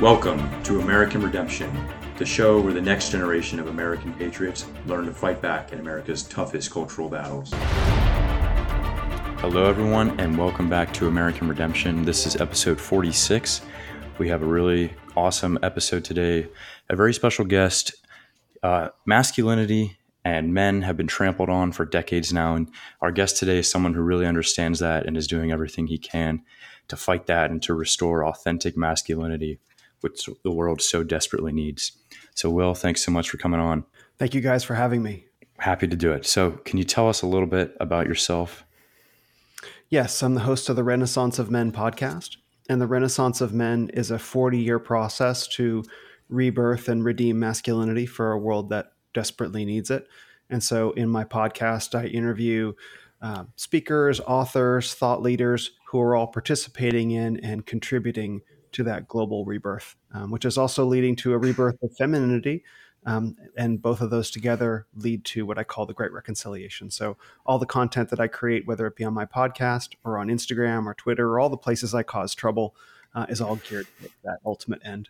Welcome to American Redemption, the show where the next generation of American patriots learn to fight back in America's toughest cultural battles. Hello, everyone, and welcome back to American Redemption. This is episode 46. We have a really awesome episode today. A very special guest. Uh, masculinity and men have been trampled on for decades now. And our guest today is someone who really understands that and is doing everything he can to fight that and to restore authentic masculinity which the world so desperately needs. So, Will, thanks so much for coming on. Thank you guys for having me. Happy to do it. So, can you tell us a little bit about yourself? Yes, I'm the host of the Renaissance of Men podcast. And the Renaissance of Men is a 40 year process to rebirth and redeem masculinity for a world that desperately needs it. And so, in my podcast, I interview uh, speakers, authors, thought leaders who are all participating in and contributing to that global rebirth, um, which is also leading to a rebirth of femininity. Um, and both of those together lead to what I call the Great Reconciliation. So, all the content that I create, whether it be on my podcast or on Instagram or Twitter or all the places I cause trouble, uh, is all geared to that ultimate end.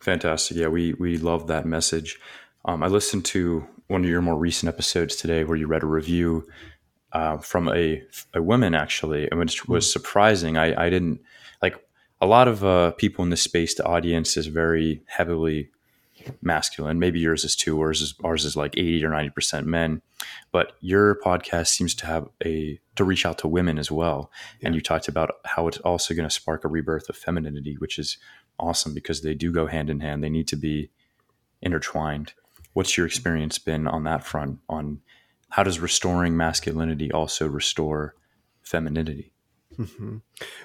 Fantastic. Yeah, we we love that message. Um, I listened to one of your more recent episodes today where you read a review uh, from a a woman actually, which was hmm. surprising. I I didn't a lot of uh, people in this space, the audience is very heavily masculine. Maybe yours is too, ours is ours is like eighty or ninety percent men. But your podcast seems to have a to reach out to women as well. Yeah. And you talked about how it's also going to spark a rebirth of femininity, which is awesome because they do go hand in hand. They need to be intertwined. What's your experience been on that front? On how does restoring masculinity also restore femininity? Mm-hmm.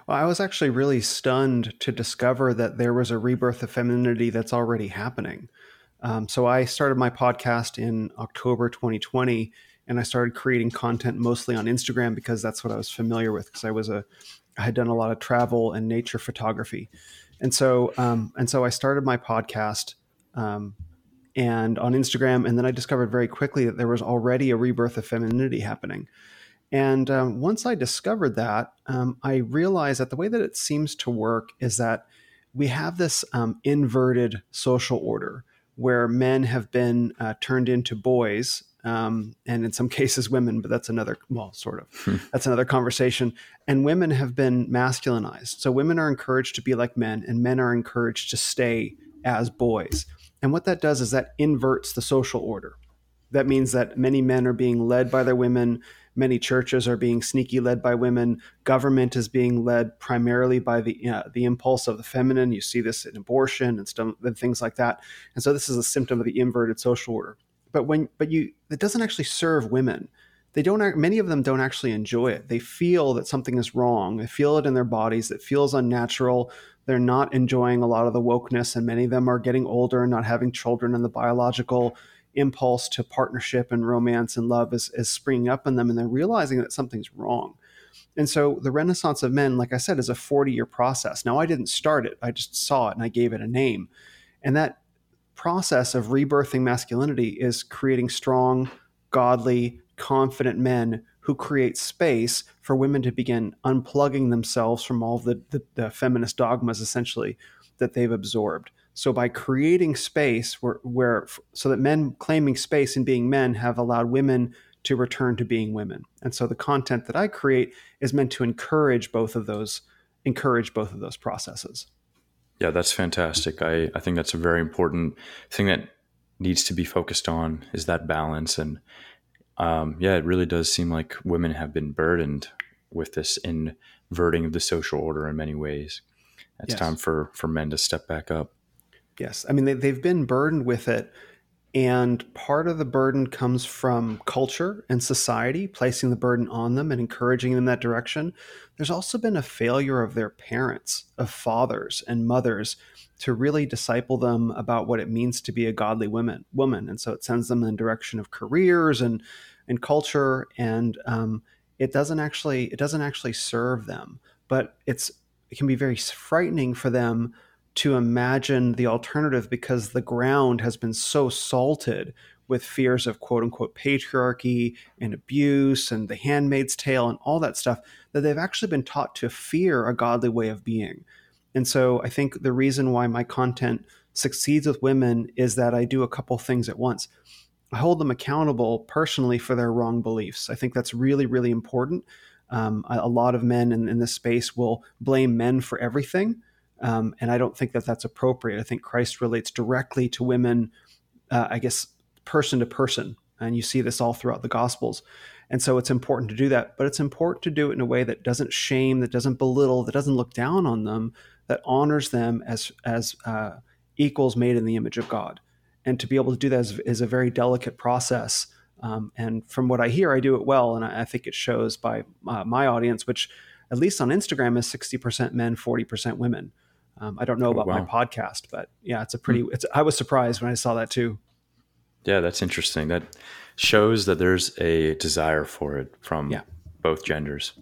Well, I was actually really stunned to discover that there was a rebirth of femininity that's already happening. Um, so I started my podcast in October 2020, and I started creating content mostly on Instagram because that's what I was familiar with. Because I was a, I had done a lot of travel and nature photography, and so um, and so I started my podcast. Um, and on Instagram, and then I discovered very quickly that there was already a rebirth of femininity happening. And um, once I discovered that, um, I realized that the way that it seems to work is that we have this um, inverted social order where men have been uh, turned into boys. Um, and in some cases, women, but that's another, well, sort of, hmm. that's another conversation. And women have been masculinized. So women are encouraged to be like men, and men are encouraged to stay as boys. And what that does is that inverts the social order. That means that many men are being led by their women Many churches are being sneaky led by women. Government is being led primarily by the uh, the impulse of the feminine. You see this in abortion and, stuff, and things like that. And so this is a symptom of the inverted social order. But when but you it doesn't actually serve women. They don't. Many of them don't actually enjoy it. They feel that something is wrong. They feel it in their bodies. It feels unnatural. They're not enjoying a lot of the wokeness, and many of them are getting older and not having children, and the biological impulse to partnership and romance and love is, is springing up in them and they're realizing that something's wrong. And so the Renaissance of Men, like I said, is a 40 year process. Now, I didn't start it, I just saw it and I gave it a name. And that process of rebirthing masculinity is creating strong, godly, confident men who create space for women to begin unplugging themselves from all the, the, the feminist dogmas, essentially, that they've absorbed. So by creating space where, where so that men claiming space and being men have allowed women to return to being women. And so the content that I create is meant to encourage both of those encourage both of those processes. Yeah, that's fantastic. I, I think that's a very important thing that needs to be focused on is that balance. And um, yeah, it really does seem like women have been burdened with this inverting of the social order in many ways. It's yes. time for, for men to step back up. Yes. I mean, they, they've been burdened with it. And part of the burden comes from culture and society, placing the burden on them and encouraging them that direction. There's also been a failure of their parents, of fathers and mothers, to really disciple them about what it means to be a godly woman. Woman, and so it sends them in the direction of careers and and culture, and um, it doesn't actually it doesn't actually serve them. But it's it can be very frightening for them to imagine the alternative because the ground has been so salted with fears of quote unquote patriarchy and abuse and the handmaid's tale and all that stuff that they've actually been taught to fear a godly way of being. And so I think the reason why my content succeeds with women is that I do a couple things at once. I hold them accountable personally for their wrong beliefs. I think that's really, really important. Um, a, lot of men in, in, this space will blame men for everything. Um, and I don't think that that's appropriate. I think Christ relates directly to women, uh, I guess, person to person. And you see this all throughout the Gospels. And so it's important to do that, but it's important to do it in a way that doesn't shame, that doesn't belittle, that doesn't look down on them, that honors them as as uh, equals made in the image of God. And to be able to do that is, is a very delicate process. Um, and from what I hear, I do it well, and I, I think it shows by uh, my audience, which at least on Instagram is sixty percent men, forty percent women. Um, I don't know oh, about wow. my podcast, but yeah, it's a pretty. Hmm. It's. I was surprised when I saw that too. Yeah, that's interesting. That shows that there's a desire for it from yeah. both genders.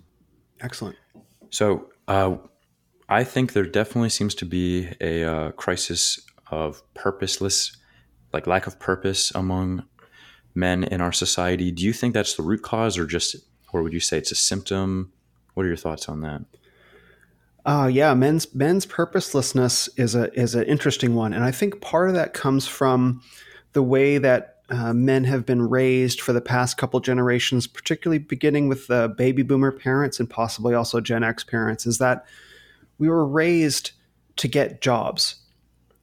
Excellent. So, uh, I think there definitely seems to be a uh, crisis of purposeless, like lack of purpose among men in our society. Do you think that's the root cause, or just, or would you say it's a symptom? What are your thoughts on that? Uh, yeah, men's men's purposelessness is a is an interesting one, and I think part of that comes from the way that uh, men have been raised for the past couple generations, particularly beginning with the baby boomer parents and possibly also Gen X parents, is that we were raised to get jobs.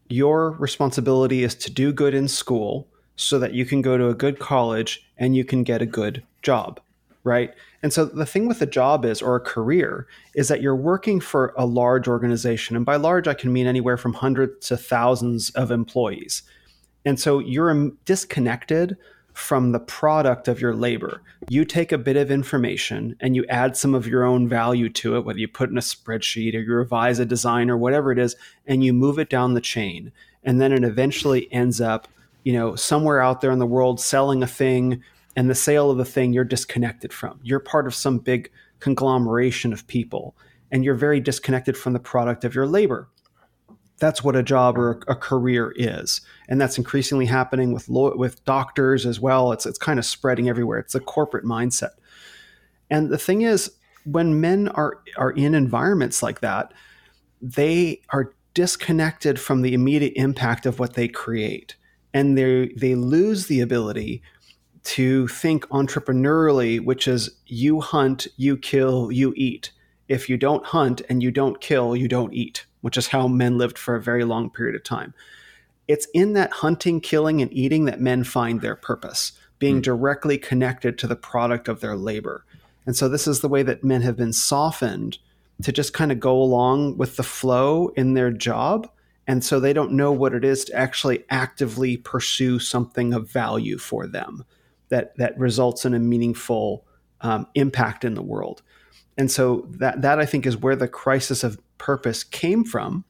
Your responsibility is to do good in school so that you can go to a good college and you can get a good job, right? And so the thing with a job is, or a career, is that you're working for a large organization. And by large, I can mean anywhere from hundreds to thousands of employees. And so you're disconnected from the product of your labor. You take a bit of information and you add some of your own value to it, whether you put in a spreadsheet or you revise a design or whatever it is, and you move it down the chain. And then it eventually ends up, you know, somewhere out there in the world selling a thing and the sale of the thing you're disconnected from. You're part of some big conglomeration of people and you're very disconnected from the product of your labor that's what a job or a career is, and that's increasingly happening with law, with doctors as well. It's it's kind of spreading everywhere. It's a corporate mindset, and the thing is, when men are are in environments like that, they are disconnected from the immediate impact of what they create, and they they lose the ability to think entrepreneurially, which is you hunt, you kill, you eat. If you don't hunt and you don't kill, you don't eat which is how men lived for a very long period of time. It's in that hunting, killing, and eating that men find their purpose, being mm. directly connected to the product of their labor. And so, this is the way that men have been softened to just kind of go along with the flow in their job. And so, they don't know what it is to actually actively pursue something of value for them that, that results in a meaningful um, impact in the world. And so that that I think is where the crisis of purpose came from.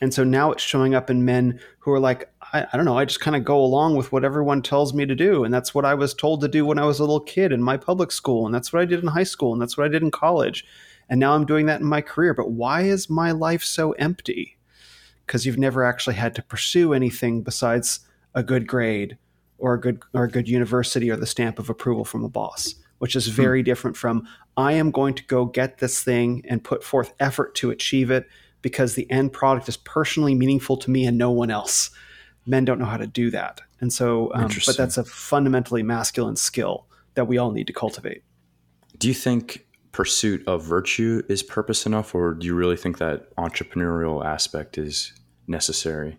And so now it's showing up in men who are like, I, I don't know, I just kind of go along with what everyone tells me to do. And that's what I was told to do when I was a little kid in my public school. And that's what I did in high school. And that's what I did in college. And now I'm doing that in my career. But why is my life so empty? Because you've never actually had to pursue anything besides a good grade or a good or a good university or the stamp of approval from a boss which is hmm. very hmm. different from I am going to go get this thing and put forth effort to achieve it because the end product is personally meaningful to me and no one else. Men don't know how to do that. And so, um, but that's a fundamentally masculine skill that we all need to cultivate. Do you think pursuit of virtue is purpose enough, or do you really think that entrepreneurial aspect is necessary?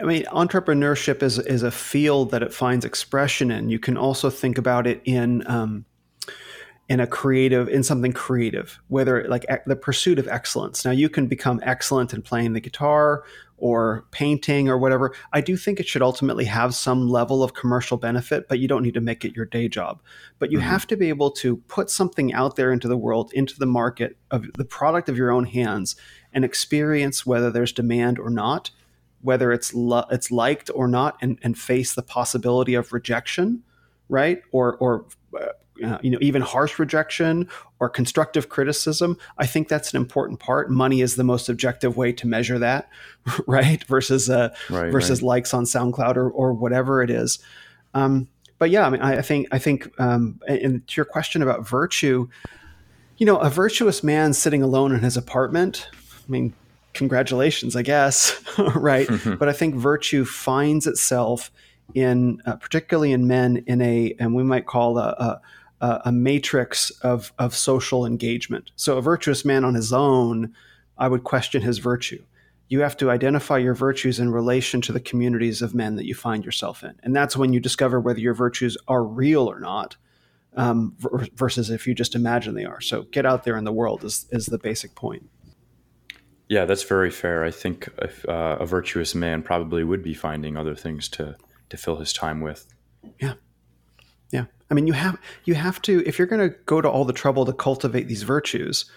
I mean, entrepreneurship is is a field that it finds expression in. You can also think about it in um, in a creative, in something creative, whether like the pursuit of excellence. Now, you can become excellent in playing the guitar or painting or whatever. I do think it should ultimately have some level of commercial benefit, but you don't need to make it your day job. But you mm-hmm. have to be able to put something out there into the world, into the market of the product of your own hands, and experience whether there's demand or not whether it's lo- it's liked or not, and, and face the possibility of rejection, right? Or or uh, you know even harsh rejection or constructive criticism. I think that's an important part. Money is the most objective way to measure that, right? Versus uh, right, versus right. likes on SoundCloud or or whatever it is. Um, but yeah, I mean, I, I think I think um, and to your question about virtue, you know, a virtuous man sitting alone in his apartment I mean, congratulations, I guess, right? but I think virtue finds itself in, uh, particularly in men, in a, and we might call a, a, a matrix of, of social engagement. So a virtuous man on his own, I would question his virtue. You have to identify your virtues in relation to the communities of men that you find yourself in. And that's when you discover whether your virtues are real or not. Um, versus if you just imagine they are. So get out there in the world is, is the basic point. Yeah, that's very fair. I think if, uh, a virtuous man probably would be finding other things to to fill his time with. Yeah, yeah. I mean, you have you have to if you're going to go to all the trouble to cultivate these virtues.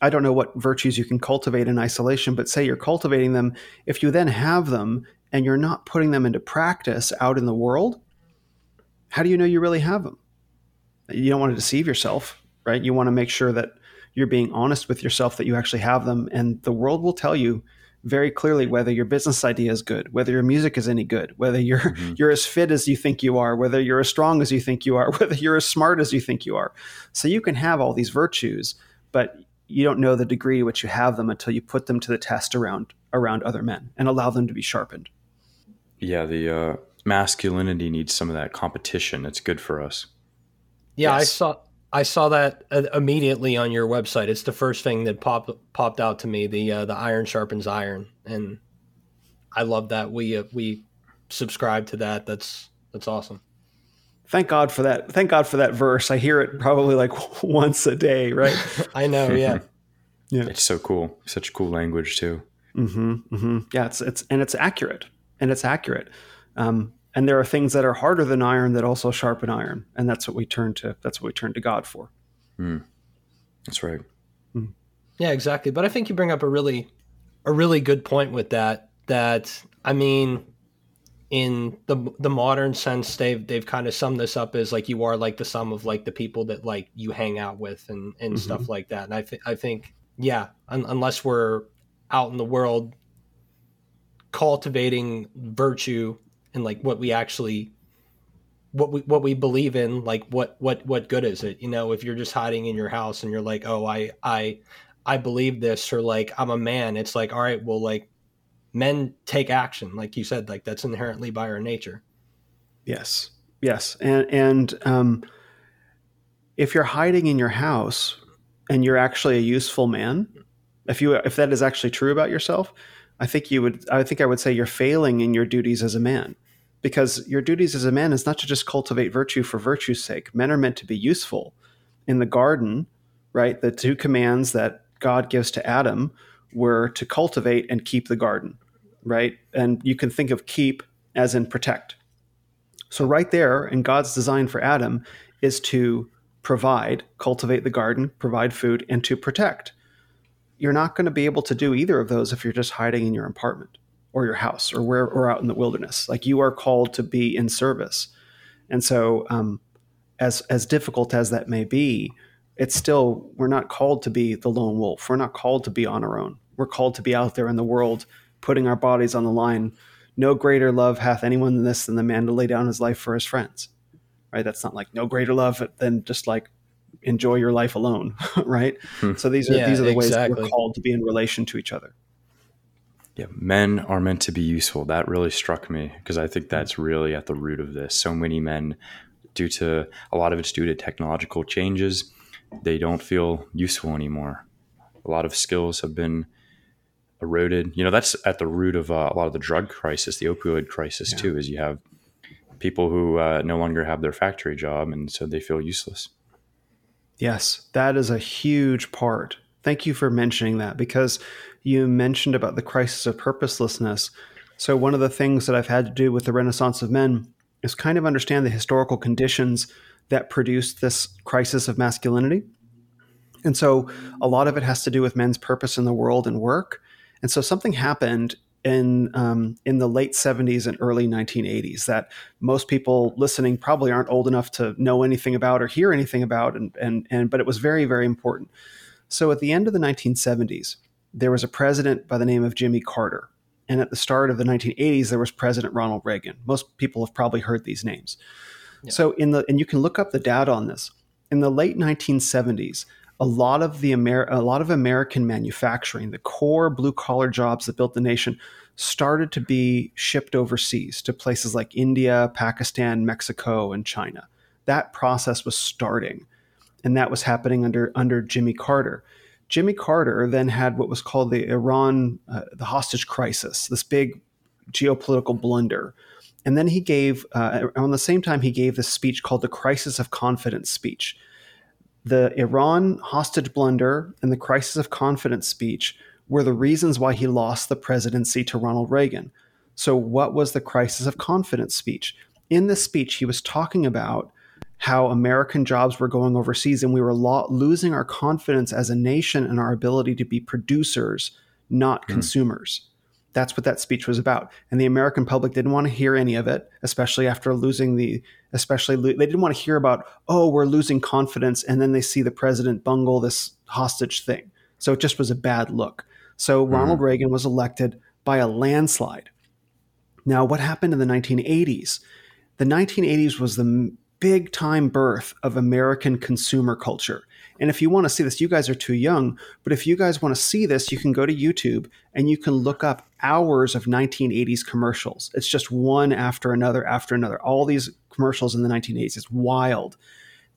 I don't know what virtues you can cultivate in isolation, but say you're cultivating them. If you then have them and you're not putting them into practice out in the world, how do you know you really have them? You don't want to deceive yourself, right? You want to make sure that you're being honest with yourself that you actually have them. And the world will tell you very clearly whether your business idea is good whether your music is any good whether you're mm-hmm. you're as fit as you think you are whether you're as strong as you think you are whether you're as smart as you think you are. So you can have all these virtues but you don't know the degree to which you have them until you put them to the test around around other men and allow them to be sharpened. Yeah the uh, masculinity needs some of that competition. It's good for us. Yeah yes. i saw I saw that uh, immediately on your website. It's the first thing that popped popped out to me. The uh, the iron sharpens iron, and I love that we uh, we subscribe to that. That's that's awesome. Thank God for that. Thank God for that verse. I hear it probably like once a day, right? I know. Yeah. yeah. It's so cool. Such cool language too. Mm-hmm, mm-hmm. Yeah. It's it's and it's accurate, and it's accurate. Um, and there are things that are harder than iron that also sharpen iron and that's what we turn to that's what we turn to god for mm. that's right mm. yeah exactly but i think you bring up a really a really good point with that that i mean in the the modern sense they've they've kind of summed this up as like you are like the sum of like the people that like you hang out with and and mm-hmm. stuff like that and i think i think yeah un- unless we're out in the world cultivating virtue and like what we actually what we what we believe in like what what what good is it? You know if you're just hiding in your house and you're like oh i i i believe this or like i'm a man it's like all right well like men take action like you said like that's inherently by our nature. Yes. Yes. And and um if you're hiding in your house and you're actually a useful man if you if that is actually true about yourself i think you would i think i would say you're failing in your duties as a man because your duties as a man is not to just cultivate virtue for virtue's sake. Men are meant to be useful. In the garden, right, the two commands that God gives to Adam were to cultivate and keep the garden, right? And you can think of keep as in protect. So, right there in God's design for Adam is to provide, cultivate the garden, provide food, and to protect. You're not going to be able to do either of those if you're just hiding in your apartment or your house or where or out in the wilderness. Like you are called to be in service. And so, um, as as difficult as that may be, it's still we're not called to be the lone wolf. We're not called to be on our own. We're called to be out there in the world, putting our bodies on the line. No greater love hath anyone than this than the man to lay down his life for his friends. Right? That's not like no greater love than just like enjoy your life alone. right? Hmm. So these are yeah, these are the exactly. ways we're called to be in relation to each other yeah, men are meant to be useful. That really struck me because I think that's really at the root of this. So many men, due to a lot of it's due to technological changes, they don't feel useful anymore. A lot of skills have been eroded. You know, that's at the root of uh, a lot of the drug crisis, the opioid crisis yeah. too. Is you have people who uh, no longer have their factory job, and so they feel useless. Yes, that is a huge part. Thank you for mentioning that because you mentioned about the crisis of purposelessness. So, one of the things that I've had to do with the Renaissance of Men is kind of understand the historical conditions that produced this crisis of masculinity. And so, a lot of it has to do with men's purpose in the world and work. And so, something happened in um, in the late 70s and early 1980s that most people listening probably aren't old enough to know anything about or hear anything about, and and and but it was very very important. So, at the end of the 1970s, there was a president by the name of Jimmy Carter. And at the start of the 1980s, there was President Ronald Reagan. Most people have probably heard these names. Yeah. So in the and you can look up the data on this. In the late 1970s, a lot of the Amer- a lot of American manufacturing, the core blue collar jobs that built the nation, started to be shipped overseas to places like India, Pakistan, Mexico, and China. That process was starting, and that was happening under under Jimmy Carter. Jimmy Carter then had what was called the Iran uh, the hostage crisis, this big geopolitical blunder. And then he gave, uh, the same time, he gave this speech called the Crisis of Confidence speech. The Iran hostage blunder and the Crisis of Confidence speech were the reasons why he lost the presidency to Ronald Reagan. So, what was the Crisis of Confidence speech? In this speech, he was talking about how American jobs were going overseas and we were lo- losing our confidence as a nation and our ability to be producers, not mm. consumers. That's what that speech was about. And the American public didn't want to hear any of it, especially after losing the, especially, lo- they didn't want to hear about, oh, we're losing confidence. And then they see the president bungle this hostage thing. So it just was a bad look. So mm-hmm. Ronald Reagan was elected by a landslide. Now, what happened in the 1980s? The 1980s was the big time birth of American consumer culture. And if you want to see this, you guys are too young, but if you guys want to see this, you can go to YouTube and you can look up hours of 1980s commercials. It's just one after another after another. All these commercials in the 1980s. It's wild.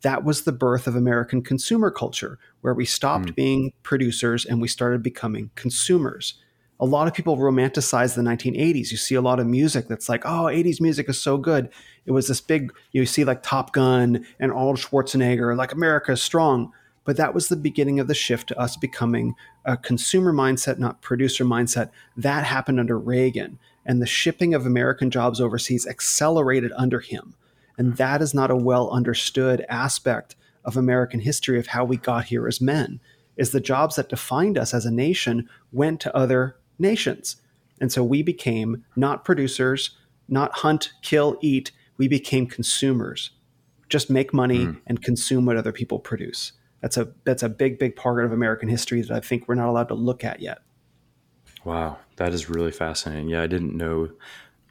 That was the birth of American consumer culture, where we stopped mm. being producers and we started becoming consumers. A lot of people romanticize the 1980s. You see a lot of music that's like, oh, 80s music is so good. It was this big, you see like Top Gun and Arnold Schwarzenegger, like America is strong but that was the beginning of the shift to us becoming a consumer mindset, not producer mindset. That happened under Reagan, and the shipping of American jobs overseas accelerated under him. And that is not a well understood aspect of American history of how we got here as men. Is the jobs that defined us as a nation went to other nations. And so we became not producers, not hunt, kill, eat. We became consumers. Just make money mm. and consume what other people produce. That's a that's a big big part of American history that I think we're not allowed to look at yet. Wow, that is really fascinating. Yeah, I didn't know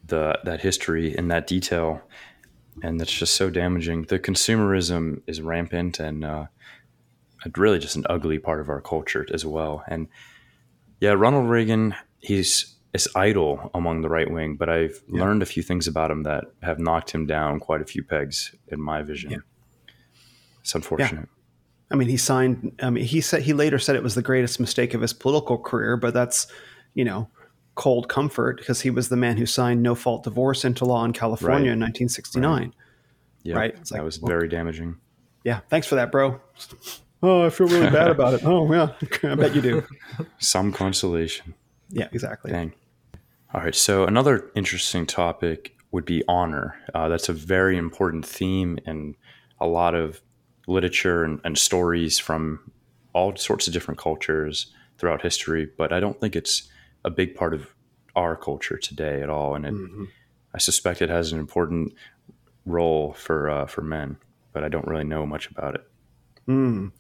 the that history in that detail, and that's just so damaging. The consumerism is rampant, and uh, really just an ugly part of our culture as well. And yeah, Ronald Reagan, he's is idol among the right wing, but I've yeah. learned a few things about him that have knocked him down quite a few pegs in my vision. Yeah. It's unfortunate. I mean, he signed. I mean, he said he later said it was the greatest mistake of his political career, but that's, you know, cold comfort because he was the man who signed no fault divorce into law in California right. in 1969. Right. Yeah, right? It's that like, was well, very damaging. Yeah, thanks for that, bro. Oh, I feel really bad about it. Oh, yeah, I bet you do. Some consolation. Yeah, exactly. Dang. All right. So another interesting topic would be honor. Uh, that's a very important theme in a lot of literature and, and stories from all sorts of different cultures throughout history, but I don't think it's a big part of our culture today at all. And it, mm-hmm. I suspect it has an important role for uh, for men, but I don't really know much about it. Mm.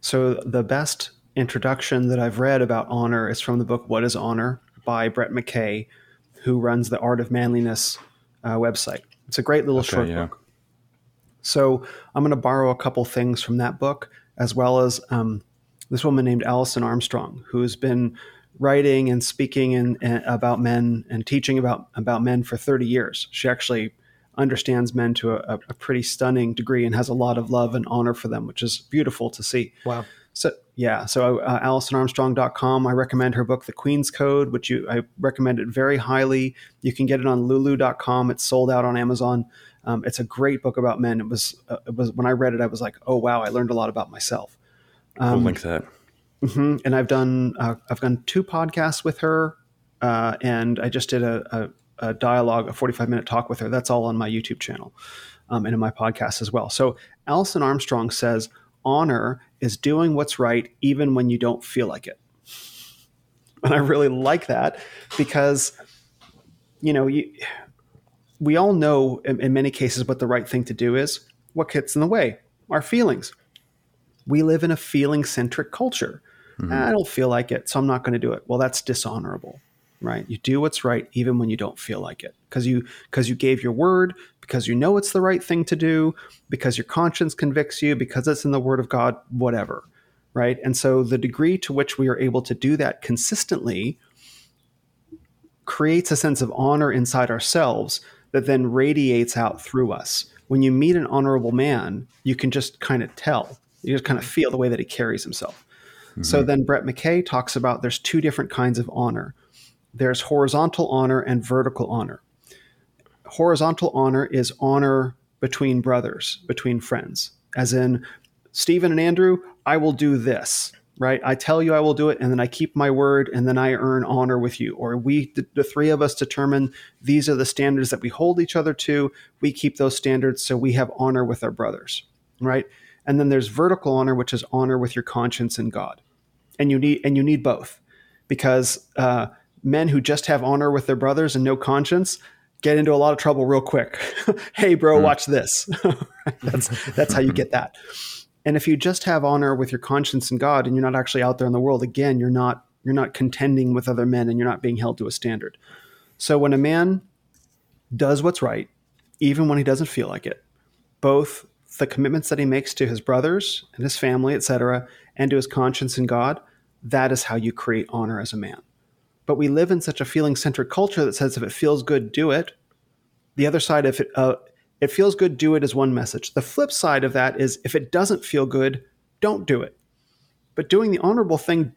So the best introduction that I've read about honor is from the book "What Is Honor" by Brett McKay, who runs the Art of Manliness uh, website. It's a great little okay, short yeah. book. So I'm going to borrow a couple things from that book, as well as um, this woman named Alison Armstrong, who's been writing and speaking and, and about men and teaching about about men for 30 years. She actually understands men to a, a, pretty stunning degree and has a lot of love and honor for them, which is beautiful to see. Wow. So yeah, so uh, AlisonArmstrong.com. I recommend her book, The Queen's Code, which you I recommend it very highly. You can get it on Lulu.com. It's sold out on Amazon. Um, it's a great book about men. It was uh, it was when I read it, I was like, oh wow, I learned a lot about myself. Um, we'll link that. Mm-hmm. And I've done uh, I've done two podcasts with her, uh, and I just did a, a, a, dialogue, a forty five minute talk with her. That's all on my YouTube channel, um, and in my podcast as well. So Alison Armstrong says honor is doing what's right even when you don't feel like it, and I really like that because you know you we all know in, in many cases what the right thing to do is. What gets in the way? Our feelings. We live in a feeling centric culture. Mm-hmm. I don't feel like it, so I'm not going to do it. Well, that's dishonorable, right? You do what's right even when you don't feel like it because you because you gave your word, because you know it's the right thing to do, because your conscience convicts you, because it's in the word of God, whatever. right? And so the degree to which we are able to do that consistently creates a sense of honor inside ourselves that then radiates out through us. When you meet an honorable man, you can just kind of tell. You just kind of feel the way that he carries himself. Mm-hmm. So then Brett McKay talks about there's two different kinds of honor. There's horizontal honor and vertical honor. Horizontal honor is honor between brothers, between friends. As in Stephen and Andrew, I will do this right? I tell you I will do it, and then I keep my word, and then I earn honor with you. Or we, the, three of us, determine these are the standards that we hold each other to. We keep those standards, so we have honor with our brothers, right? And then there's vertical honor, which is honor with your conscience and God, and you need and you need both, because uh, men who just have honor with their brothers and no conscience get into a lot of trouble real quick. hey, bro, mm. watch this. that's that's how you get that. And if you just have honor with your conscience and God and you're not actually out there in the world, again, you're not you're not contending with other men and you're not being held to a standard. So when a man does what's right, even when he doesn't feel like it, both the commitments that he makes to his brothers and his family, etc., and to his conscience and God, that is how you create honor as a man. But we live in such a feeling centric culture that says if it feels good, do it. The other side, if it uh, it feels good, do it is one message. The flip side of that is if it doesn't feel good, don't do it. But doing the honorable thing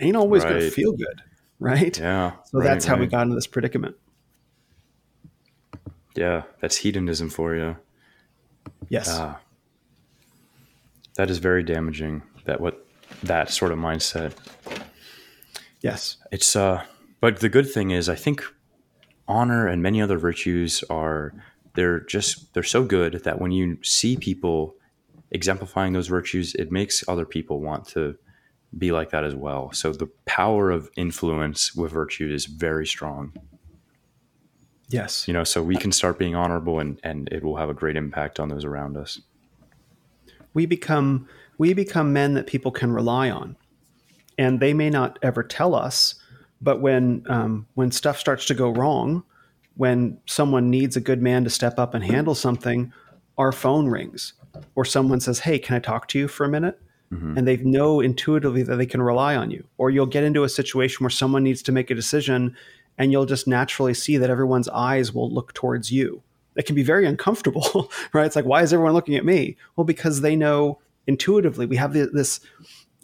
ain't always right. going to feel good, right? Yeah. So right, that's how right. we got into this predicament. Yeah, that's hedonism for you. Yes. Uh, that is very damaging. That what that sort of mindset. Yes. It's uh but the good thing is I think honor and many other virtues are they're just they're so good that when you see people exemplifying those virtues, it makes other people want to be like that as well. So the power of influence with virtue is very strong. Yes. You know, so we can start being honorable and, and it will have a great impact on those around us. We become we become men that people can rely on. And they may not ever tell us, but when um, when stuff starts to go wrong, when someone needs a good man to step up and handle something, our phone rings or someone says, Hey, can I talk to you for a minute? Mm-hmm. And they know intuitively that they can rely on you. Or you'll get into a situation where someone needs to make a decision and you'll just naturally see that everyone's eyes will look towards you. It can be very uncomfortable, right? It's like, why is everyone looking at me? Well, because they know intuitively we have this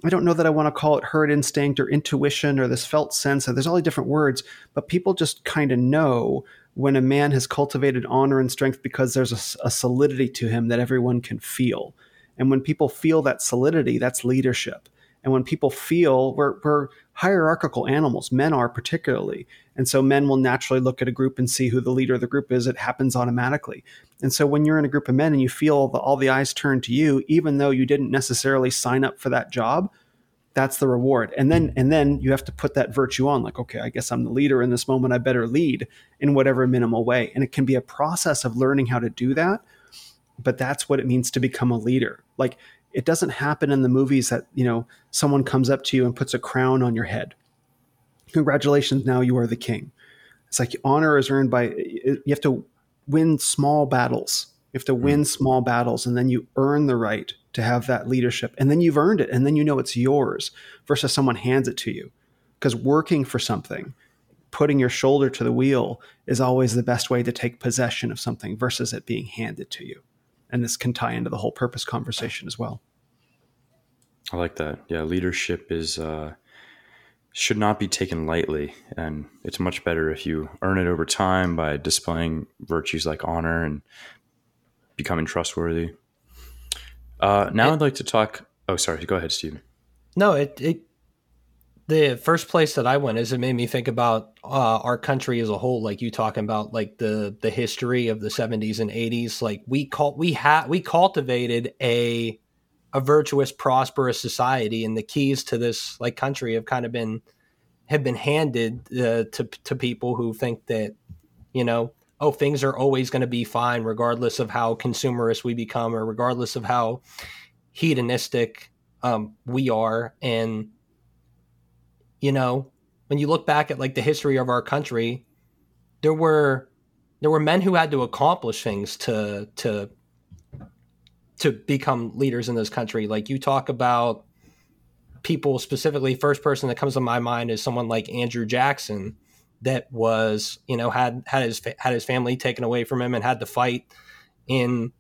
I don't know that I want to call it herd instinct or intuition or this felt sense. Uh, there's all these different words, but people just kind of know when a man has cultivated honor and strength because there's a, a, solidity to him that everyone can feel. And when people feel that solidity, that's leadership. And when people feel we're, we're hierarchical animals, men are particularly. And so men will naturally look at a group and see who the leader of the group is. It happens automatically. And so when you're in a group of men and you feel the, all the eyes turn to you, even though you didn't necessarily sign up for that job, that's the reward and then and then you have to put that virtue on like okay i guess i'm the leader in this moment i better lead in whatever minimal way and it can be a process of learning how to do that but that's what it means to become a leader like it doesn't happen in the movies that you know someone comes up to you and puts a crown on your head congratulations now you are the king it's like honor is earned by you have to win small battles you have to mm. win small battles and then you earn the right to have that leadership. And then you've earned it and then you know it's yours versus someone hands it to you. Because working for something, putting your shoulder to the wheel is always the best way to take possession of something versus it being handed to you. And this can tie into the whole purpose conversation as well. I like that. Yeah, leadership is uh, should not be taken lightly, and it's much better if you earn it over time by displaying virtues like honor and becoming trustworthy. Uh, now it, I'd like to talk. Oh, sorry. Go ahead, Stephen. No, it, it the first place that I went is it made me think about uh, our country as a whole. Like you talking about like the the history of the seventies and eighties. Like we call we had we cultivated a a virtuous, prosperous society, and the keys to this like country have kind of been have been handed uh, to to people who think that you know oh, things are always going to be fine, regardless of how consumerist we become or regardless of how hedonistic um, we are. And, you know, when you look back at like the history of our country, there were there were men who had to accomplish things to to to become leaders in this country. Like you talk about people specifically, first person that comes to my mind is someone like Andrew Jackson, that was you know had had his had his family taken away from him and had to fight in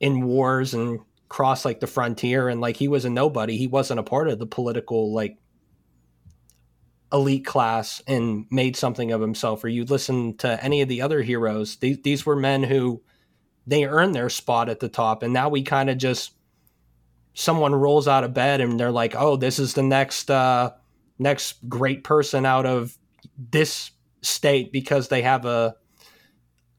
in wars and cross like the frontier and like he was a nobody he wasn't a part of the political like elite class and made something of himself or you listen to any of the other heroes these, these were men who they earned their spot at the top and now we kind of just someone rolls out of bed and they're like oh this is the next uh next great person out of this state because they have a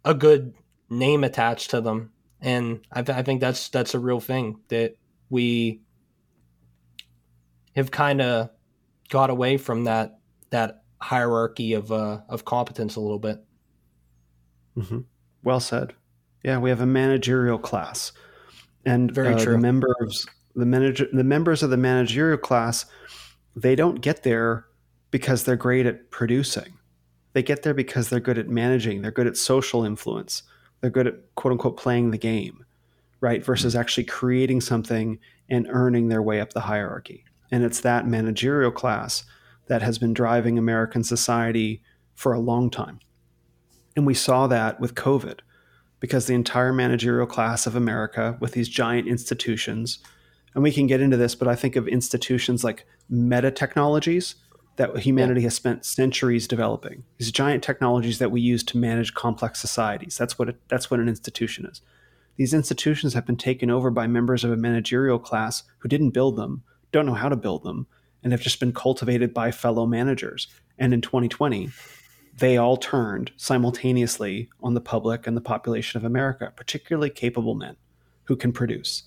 a good name attached to them. And I, th- I think that's that's a real thing that we have kind of got away from that that hierarchy of uh, of competence a little bit. Mm-hmm. Well said. Yeah, we have a managerial class, and very uh, true. The members the manager the members of the managerial class they don't get there because they're great at producing. They get there because they're good at managing. They're good at social influence. They're good at quote unquote playing the game, right? Versus mm-hmm. actually creating something and earning their way up the hierarchy. And it's that managerial class that has been driving American society for a long time. And we saw that with COVID because the entire managerial class of America, with these giant institutions, and we can get into this, but I think of institutions like meta technologies that humanity has spent centuries developing. These giant technologies that we use to manage complex societies. That's what that's what an institution is. These institutions have been taken over by members of a managerial class who didn't build them, don't know how to build them, and have just been cultivated by fellow managers. And in 2020, they all turned simultaneously on the public and the population of America, particularly capable men who can produce.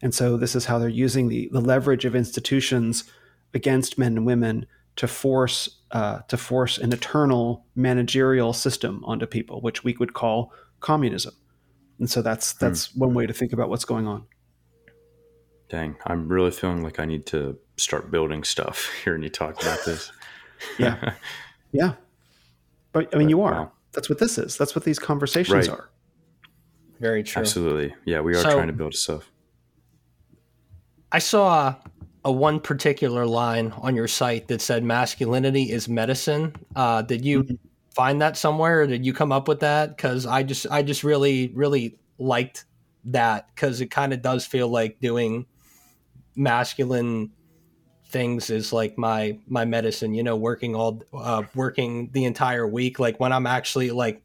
And so this is how they're using the, the leverage of institutions against men and women to force uh, to force an eternal managerial system onto people, which we would call communism. And so that's hmm. that's one way to think about what's going on. Dang, I'm really feeling like I need to start building stuff hearing you talk about this. yeah, yeah, but I mean, but, you are. Wow. That's what this is. That's what these conversations right. are. Very true. Absolutely. Yeah, we are so, trying to build stuff. I saw a one particular line on your site that said masculinity is medicine. Uh, did you mm-hmm. find that somewhere? Or did you come up with that? Because I just I just really really liked that because it kind of does feel like doing masculine things is like my my medicine. You know, working all uh, working the entire week. Like when I'm actually like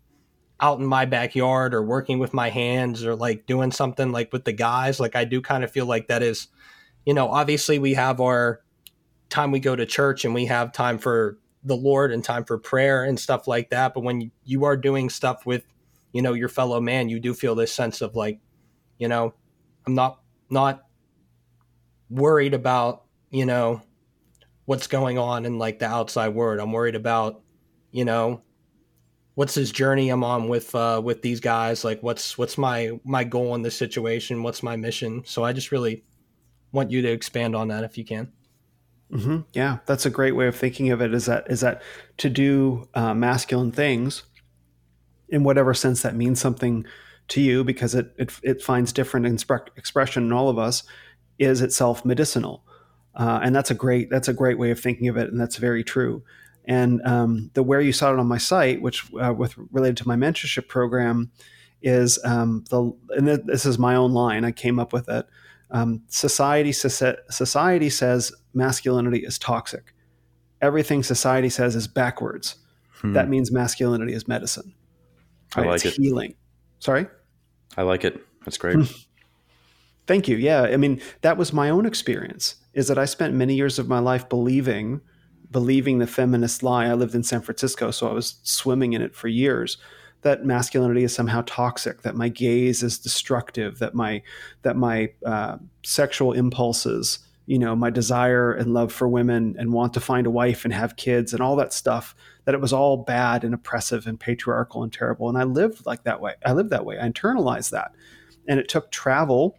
out in my backyard or working with my hands or like doing something like with the guys. Like I do kind of feel like that is you know, obviously we have our time we go to church and we have time for the Lord and time for prayer and stuff like that. But when you are doing stuff with, you know, your fellow man, you do feel this sense of like, you know, I'm not not worried about, you know, what's going on in like the outside world. I'm worried about, you know, what's this journey I'm on with uh with these guys? Like what's what's my my goal in this situation? What's my mission? So I just really want you to expand on that if you can. Mm-hmm. Yeah, that's a great way of thinking of it. Is that is that to do uh, masculine things, in whatever sense that means something to you, because it it, it finds different inspre- expression in all of us, is itself medicinal, uh, and that's a great that's a great way of thinking of it, and that's very true. And um, the where you saw it on my site, which uh, with related to my mentorship program, is um, the and this is my own line. I came up with it um, society society says masculinity is toxic. Everything society says is backwards. Hmm. That means masculinity is medicine. Right? I like it's it. Healing. Sorry. I like it. That's great. Thank you. Yeah, I mean that was my own experience. Is that I spent many years of my life believing, believing the feminist lie. I lived in San Francisco, so I was swimming in it for years that masculinity is somehow toxic, that my gaze is destructive, that my that my uh, sexual impulses, you know, my desire and love for women and want to find a wife and have kids and all that stuff, that it was all bad and oppressive and patriarchal and terrible. And I lived like that way. I lived that way. I internalized that, and it took travel,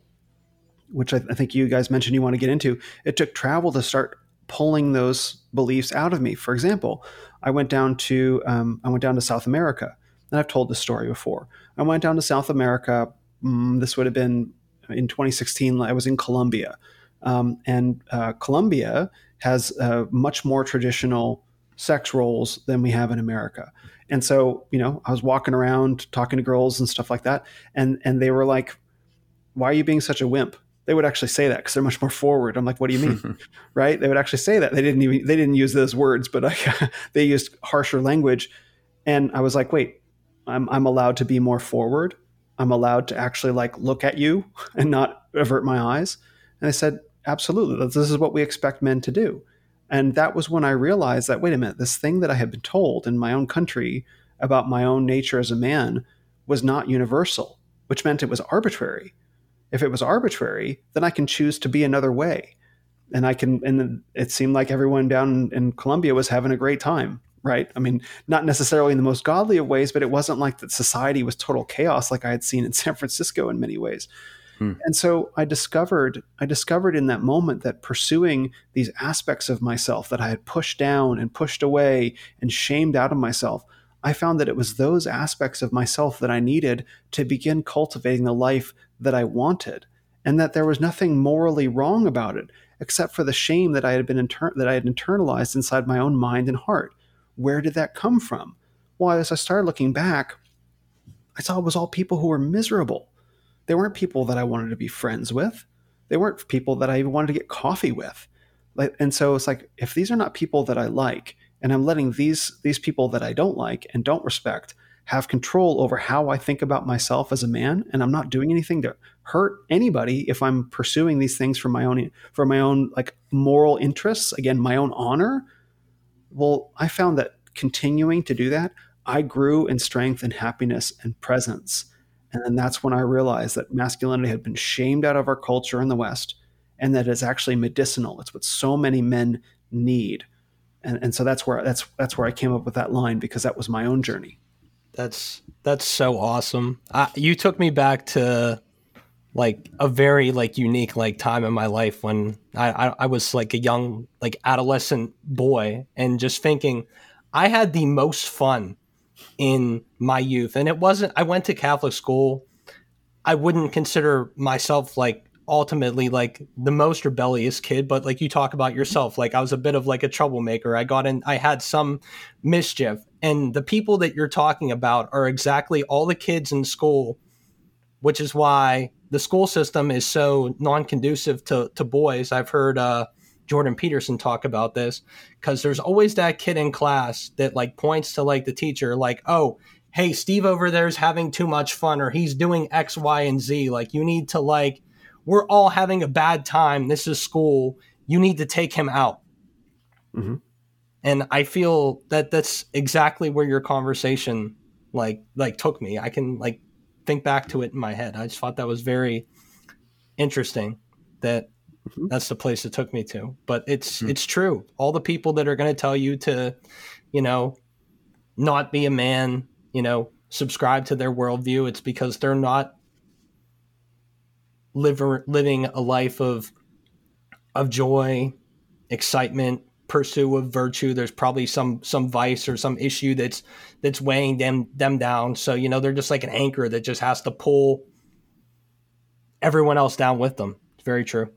which I, I think you guys mentioned you want to get into. It took travel to start pulling those beliefs out of me. For example, I went down to um, I went down to South America and I've told this story before. I went down to South America. Mm, this would have been in 2016. I was in Colombia. Um, and uh, Colombia has uh, much more traditional sex roles than we have in America. And so, you know, I was walking around talking to girls and stuff like that, and and they were like, "Why are you being such a wimp?" They would actually say that because they're much more forward. I'm like, "What do you mean?" right? They would actually say that. They didn't even they didn't use those words, but I, they used harsher language. And I was like, "Wait, I'm I'm allowed to be more forward. I'm allowed to actually like look at you and not avert my eyes." And I said, "Absolutely. This is what we expect men to do." And that was when I realized that, wait a minute, this thing that I had been told in my own country about my own nature as a man was not universal, which meant it was arbitrary. If it was arbitrary, then I can choose to be another way. And I can, and it seemed like everyone down in Colombia was having a great time, right? I mean, not necessarily in the most godly of ways, but it wasn't like that society was total chaos like I had seen in San Francisco in many ways. Hmm. And so I discovered I discovered in that moment that pursuing these aspects of myself that I had pushed down and pushed away and shamed out of myself, I found that it was those aspects of myself that I needed to begin cultivating the life that I wanted and that there was nothing morally wrong about it except for the shame that I had been inter- that I had internalized inside my own mind and heart. Where did that come from? Well, as I started looking back, I saw it was all people who were miserable they weren't people that I wanted to be friends with. They weren't people that I even wanted to get coffee with. Like, and so it's like if these are not people that I like, and I'm letting these these people that I don't like and don't respect have control over how I think about myself as a man, and I'm not doing anything to hurt anybody if I'm pursuing these things for my own for my own like moral interests, again, my own honor. Well, I found that continuing to do that, I grew in strength and happiness and presence and then that's when I realized that masculinity had been shamed out of our culture in the West and that it's actually medicinal. It's what so many men need. And, and so that's where that's that's where I came up with that line because that was my own journey. That's that's so awesome. you took me back to like a very like unique like time in my life when I, I, I was like a young like adolescent boy and just thinking I had the most fun in my youth. And it wasn't, I went to Catholic school. I wouldn't consider myself like ultimately like the most rebellious kid, but like you talk about yourself, like I was a bit of like a troublemaker. I got in, I had some mischief. And the people that you're talking about are exactly all the kids in school, which is why the school system is so non conducive to, to boys. I've heard, uh, Jordan Peterson talk about this because there's always that kid in class that like points to like the teacher, like, oh, hey, Steve over there's having too much fun or he's doing X, Y, and Z. Like, you need to, like, we're all having a bad time. This is school. You need to take him out. Mm-hmm. And I feel that that's exactly where your conversation like like took me. I can like think back to it in my head. I just thought that was very interesting that Mm-hmm. That's the place it took me to. But it's mm-hmm. it's true. All the people that are going to tell you to, you know, not be a man, you know, subscribe to their worldview. It's because they're not live, living a life of of joy, excitement, pursue of virtue. There's probably some some vice or some issue that's that's weighing them them down. So you know they're just like an anchor that just has to pull everyone else down with them. It's very true.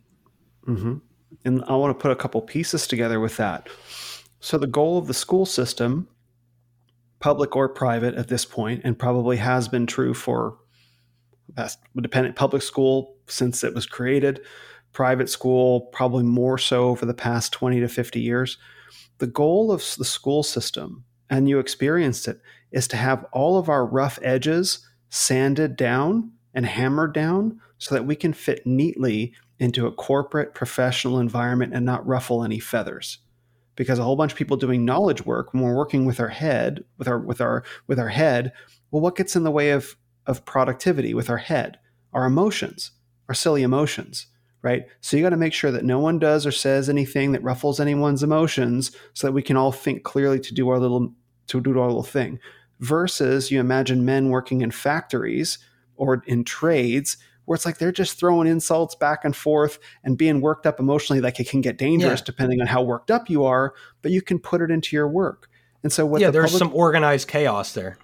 Mm-hmm. And I want to put a couple pieces together with that. So, the goal of the school system, public or private at this point, and probably has been true for dependent public school since it was created, private school probably more so over the past 20 to 50 years. The goal of the school system, and you experienced it, is to have all of our rough edges sanded down and hammered down so that we can fit neatly into a corporate professional environment and not ruffle any feathers because a whole bunch of people doing knowledge work when we're working with our head with our with our with our head well what gets in the way of of productivity with our head our emotions our silly emotions right? So you got to make sure that no one does or says anything that ruffles anyone's emotions so that we can all think clearly to do our little to do our little thing versus you imagine men working in factories or in trades where it's like they're just throwing insults back and forth and being worked up emotionally like it can get dangerous yeah. depending on how worked up you are but you can put it into your work. And so what yeah the there's public, some organized chaos there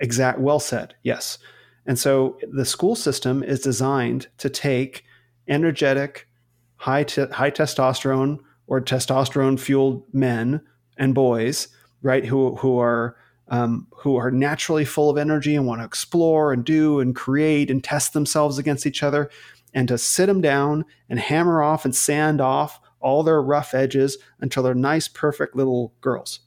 exact well said yes and so the school system is designed to take energetic high te- high testosterone or testosterone fueled men and boys, right? Who who are um, who are naturally full of energy and want to explore and do and create and test themselves against each other, and to sit them down and hammer off and sand off all their rough edges until they're nice, perfect little girls,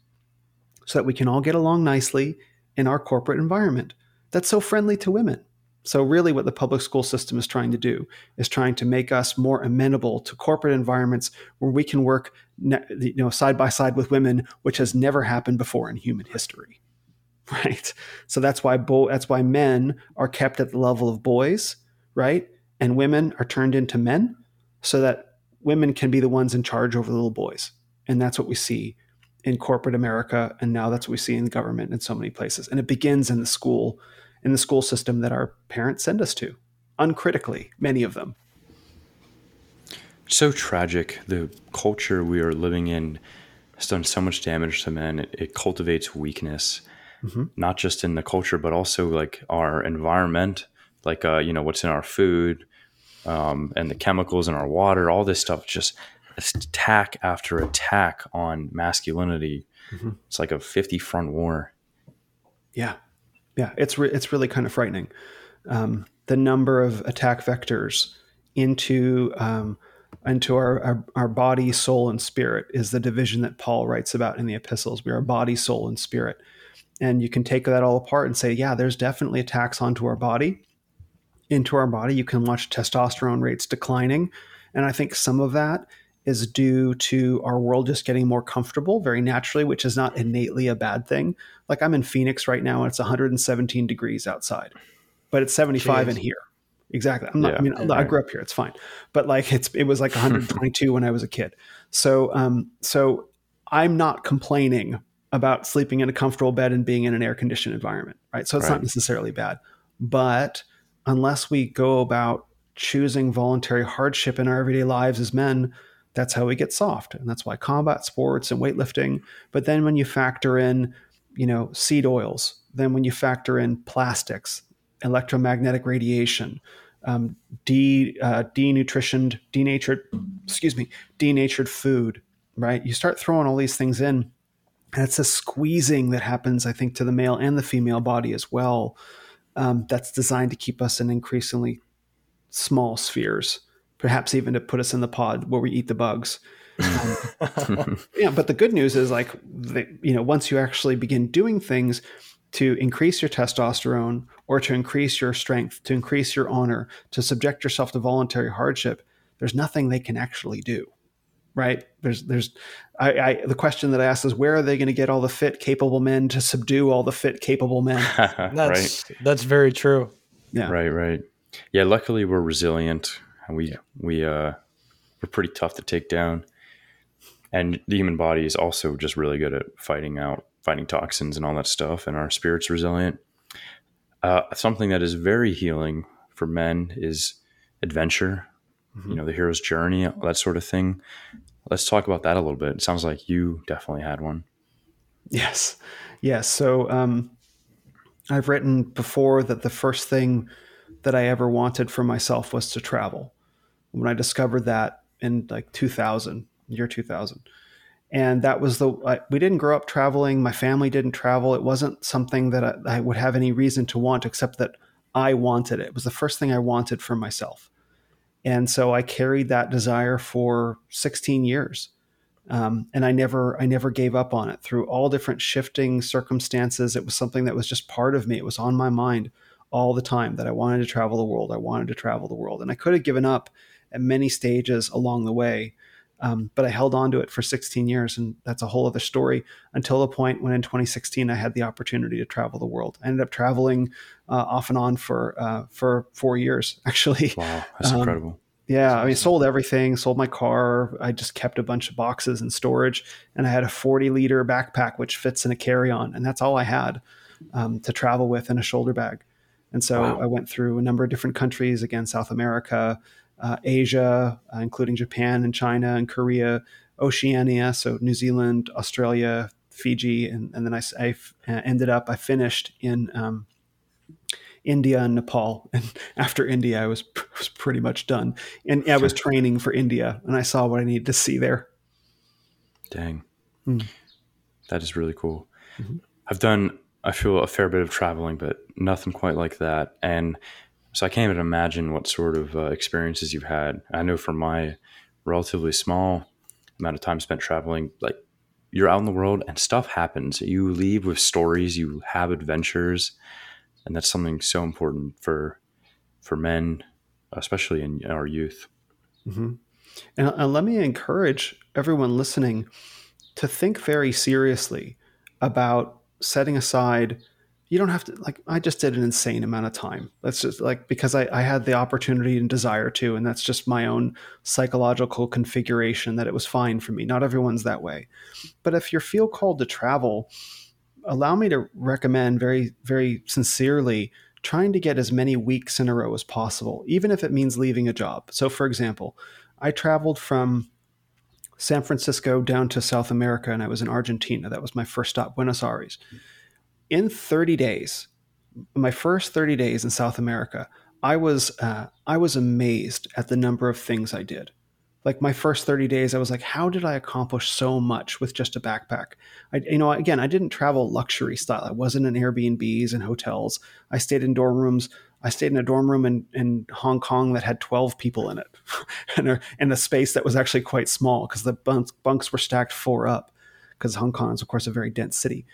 so that we can all get along nicely in our corporate environment that's so friendly to women. So, really, what the public school system is trying to do is trying to make us more amenable to corporate environments where we can work, you know, side by side with women, which has never happened before in human history, right? So that's why bo- that's why men are kept at the level of boys, right, and women are turned into men, so that women can be the ones in charge over the little boys, and that's what we see in corporate America, and now that's what we see in government in so many places, and it begins in the school in the school system that our parents send us to, uncritically, many of them. So tragic. The culture we are living in has done so much damage to men. It, it cultivates weakness, mm-hmm. not just in the culture, but also like our environment, like, uh, you know, what's in our food um, and the chemicals in our water, all this stuff, just attack after attack on masculinity. Mm-hmm. It's like a 50 front war. Yeah yeah, it's re- it's really kind of frightening. Um, the number of attack vectors into um, into our, our, our body, soul, and spirit is the division that Paul writes about in the epistles. We are body, soul, and spirit, and you can take that all apart and say, yeah, there's definitely attacks onto our body, into our body. You can watch testosterone rates declining, and I think some of that is due to our world just getting more comfortable very naturally, which is not innately a bad thing. Like I'm in Phoenix right now and it's 117 degrees outside, but it's 75 Jeez. in here. Exactly. I'm not, yeah, I mean, I grew up here. It's fine. But like it's, it was like 122 when I was a kid. So, um, so I'm not complaining about sleeping in a comfortable bed and being in an air conditioned environment. Right. So it's right. not necessarily bad, but unless we go about choosing voluntary hardship in our everyday lives as men, that's how we get soft. And that's why combat sports and weightlifting. But then when you factor in, you know, seed oils, then when you factor in plastics, electromagnetic radiation, um, de uh, denutritioned, denatured, excuse me, denatured food, right? You start throwing all these things in, and it's a squeezing that happens, I think, to the male and the female body as well. Um, that's designed to keep us in increasingly small spheres perhaps even to put us in the pod where we eat the bugs. Um, yeah, but the good news is like, the, you know, once you actually begin doing things to increase your testosterone or to increase your strength, to increase your honor, to subject yourself to voluntary hardship, there's nothing they can actually do. Right? There's, there's, I, I the question that I asked is where are they going to get all the fit, capable men to subdue all the fit, capable men? that's right. that's very true. Yeah. Right. Right. Yeah. Luckily, we're resilient and we yeah. we uh we're pretty tough to take down. And the human body is also just really good at fighting out fighting toxins and all that stuff, and our spirit's resilient. Uh, something that is very healing for men is adventure. Mm-hmm. You know, the hero's journey, that sort of thing. Let's talk about that a little bit. It sounds like you definitely had one. Yes, yes. So um, I've written before that the first thing that I ever wanted for myself was to travel. When I discovered that in like 2000, year 2000. And that was the, I, we didn't grow up traveling. My family didn't travel. It wasn't something that I, I would have any reason to want, except that I wanted it. It was the first thing I wanted for myself. And so I carried that desire for 16 years. Um, and I never, I never gave up on it through all different shifting circumstances. It was something that was just part of me. It was on my mind all the time that I wanted to travel the world. I wanted to travel the world. And I could have given up at many stages along the way. Um, but I held on to it for 16 years, and that's a whole other story until the point when in 2016 I had the opportunity to travel the world. I ended up traveling uh, off and on for uh, for four years, actually. Wow, that's um, incredible. Yeah, that's I mean, sold everything, sold my car. I just kept a bunch of boxes in storage, and I had a 40 liter backpack which fits in a carry on, and that's all I had um, to travel with in a shoulder bag. And so wow. I went through a number of different countries, again, South America, uh, Asia, uh, including Japan and China and Korea, Oceania, so New Zealand, Australia, Fiji, and, and then I, I uh, ended up, I finished in um, India and Nepal. And after India, I was was pretty much done. And I was training for India, and I saw what I needed to see there. Dang, mm. that is really cool. Mm-hmm. I've done, I feel, a fair bit of traveling, but nothing quite like that. And so I can't even imagine what sort of uh, experiences you've had. I know from my relatively small amount of time spent traveling, like you're out in the world and stuff happens. You leave with stories, you have adventures, and that's something so important for for men, especially in our youth. Mm-hmm. And, and let me encourage everyone listening to think very seriously about setting aside you don't have to like i just did an insane amount of time. That's just like because I, I, had the opportunity and desire to and that's just my own psychological configuration that it was fine for me. Not everyone's that way. But if you feel called to travel allow me to recommend very very sincerely trying to get as many weeks in a row as possible even if it means leaving a job. So for example i traveled from san francisco down to south america and i was in argentina. That was my first stop buenos aires in 30 days, my first 30 days in South America, I was uh, I was amazed at the number of things I did. Like my first 30 days, I was like, how did I accomplish so much with just a backpack? I, you know, again, I didn't travel luxury style. I wasn't in Airbnbs and hotels. I stayed in dorm rooms. I stayed in a dorm room in, in Hong Kong that had 12 people in it and, a, a space that was actually quite small because the bunks, bunks were stacked four up because Hong Kong is, of course, a very dense city.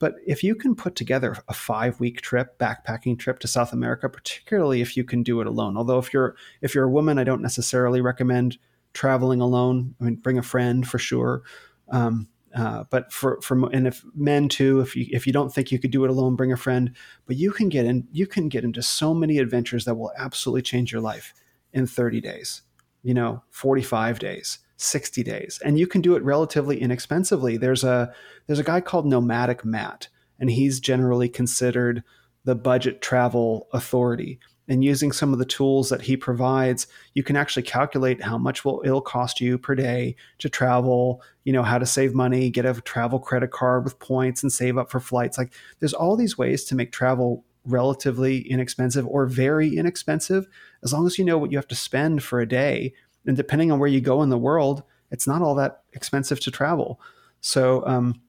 But if you can put together a five week trip, backpacking trip to South America, particularly if you can do it alone, although if you're if you're a woman, I don't necessarily recommend traveling alone. I mean, bring a friend for sure. Um, uh, but for for and if men too, if you if you don't think you could do it alone, bring a friend. But you can get in you can get into so many adventures that will absolutely change your life in 30 days. You know, 45 days. 60 days. And you can do it relatively inexpensively. There's a there's a guy called nomadic matt and he's generally considered the budget travel authority. And using some of the tools that he provides you can actually calculate how much will it'll cost you per day to travel you know how to save money get a travel credit card with points and save up for flights. Like there's all these ways to make travel relatively inexpensive or very inexpensive as long as you know what you have to spend for a day and depending on where you go in the world, it's not all that expensive to travel. So um,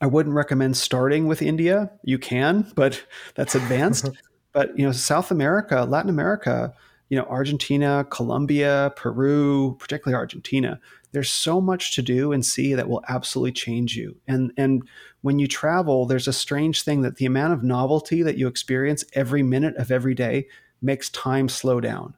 I wouldn't recommend starting with India. You can, but that's advanced. but you know, South America, Latin America, you know, Argentina, Colombia, Peru, particularly Argentina. There's so much to do and see that will absolutely change you. And and when you travel, there's a strange thing that the amount of novelty that you experience every minute of every day makes time slow down.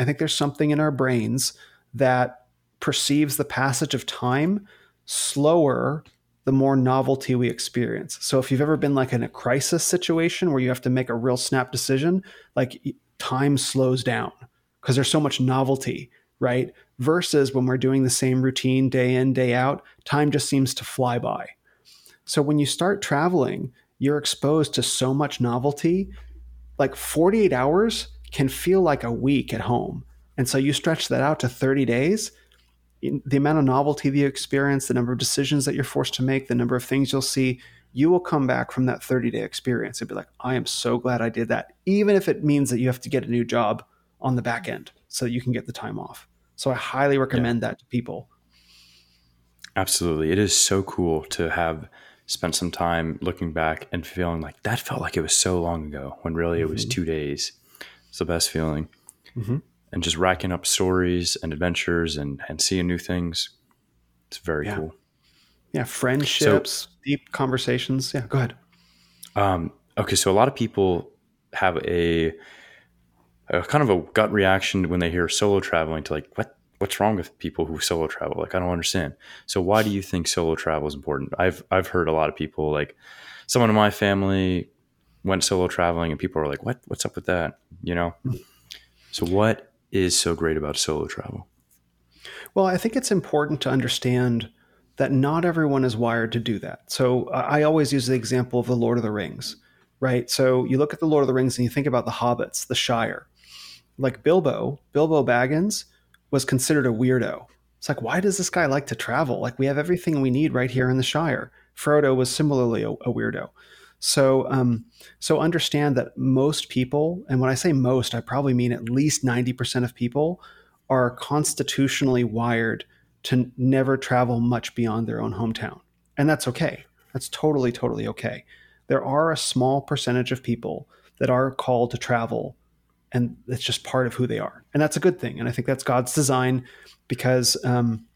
I think there's something in our brains that perceives the passage of time slower the more novelty we experience. So if you've ever been like in a crisis situation where you have to make a real snap decision, like time slows down because there's so much novelty, right? Versus when we're doing the same routine day in, day out, time just seems to fly by. So when you start traveling, you're exposed to so much novelty. Like 48 hours can feel like a week at home. And so you stretch that out to 30 days. The amount of novelty that you experience, the number of decisions that you're forced to make, the number of things you'll see, you will come back from that 30 day experience and be like, I am so glad I did that, even if it means that you have to get a new job on the back end so you can get the time off. So I highly recommend yeah. that to people. Absolutely. It is so cool to have spent some time looking back and feeling like that felt like it was so long ago when really it was mm-hmm. two days. It's the best feeling. Mm-hmm. And just racking up stories and adventures and, and seeing new things. It's very yeah. cool. Yeah, friendships, so, deep conversations. Yeah, go ahead. Um, okay, so a lot of people have a, a kind of a gut reaction when they hear solo traveling to like, what what's wrong with people who solo travel? Like, I don't understand. So why do you think solo travel is important? I've I've heard a lot of people like someone in my family went solo traveling and people are like, what, what's up with that? You know? So what is so great about solo travel? Well, I think it's important to understand that not everyone is wired to do that. So uh, I always use the example of the Lord of the Rings, right? So you look at the Lord of the Rings and you think about the hobbits, the Shire. Like Bilbo, Bilbo Baggins was considered a weirdo. It's like, why does this guy like to travel? Like we have everything we need right here in the Shire. Frodo was similarly a, a weirdo. So, um, so understand that most people, and when I say most, I probably mean at least 90% of people are constitutionally wired to never travel much beyond their own hometown. And that's okay. That's totally, totally okay. There are a small percentage of people that are called to travel, and it's just part of who they are. And that's a good thing. And I think that's God's design because um,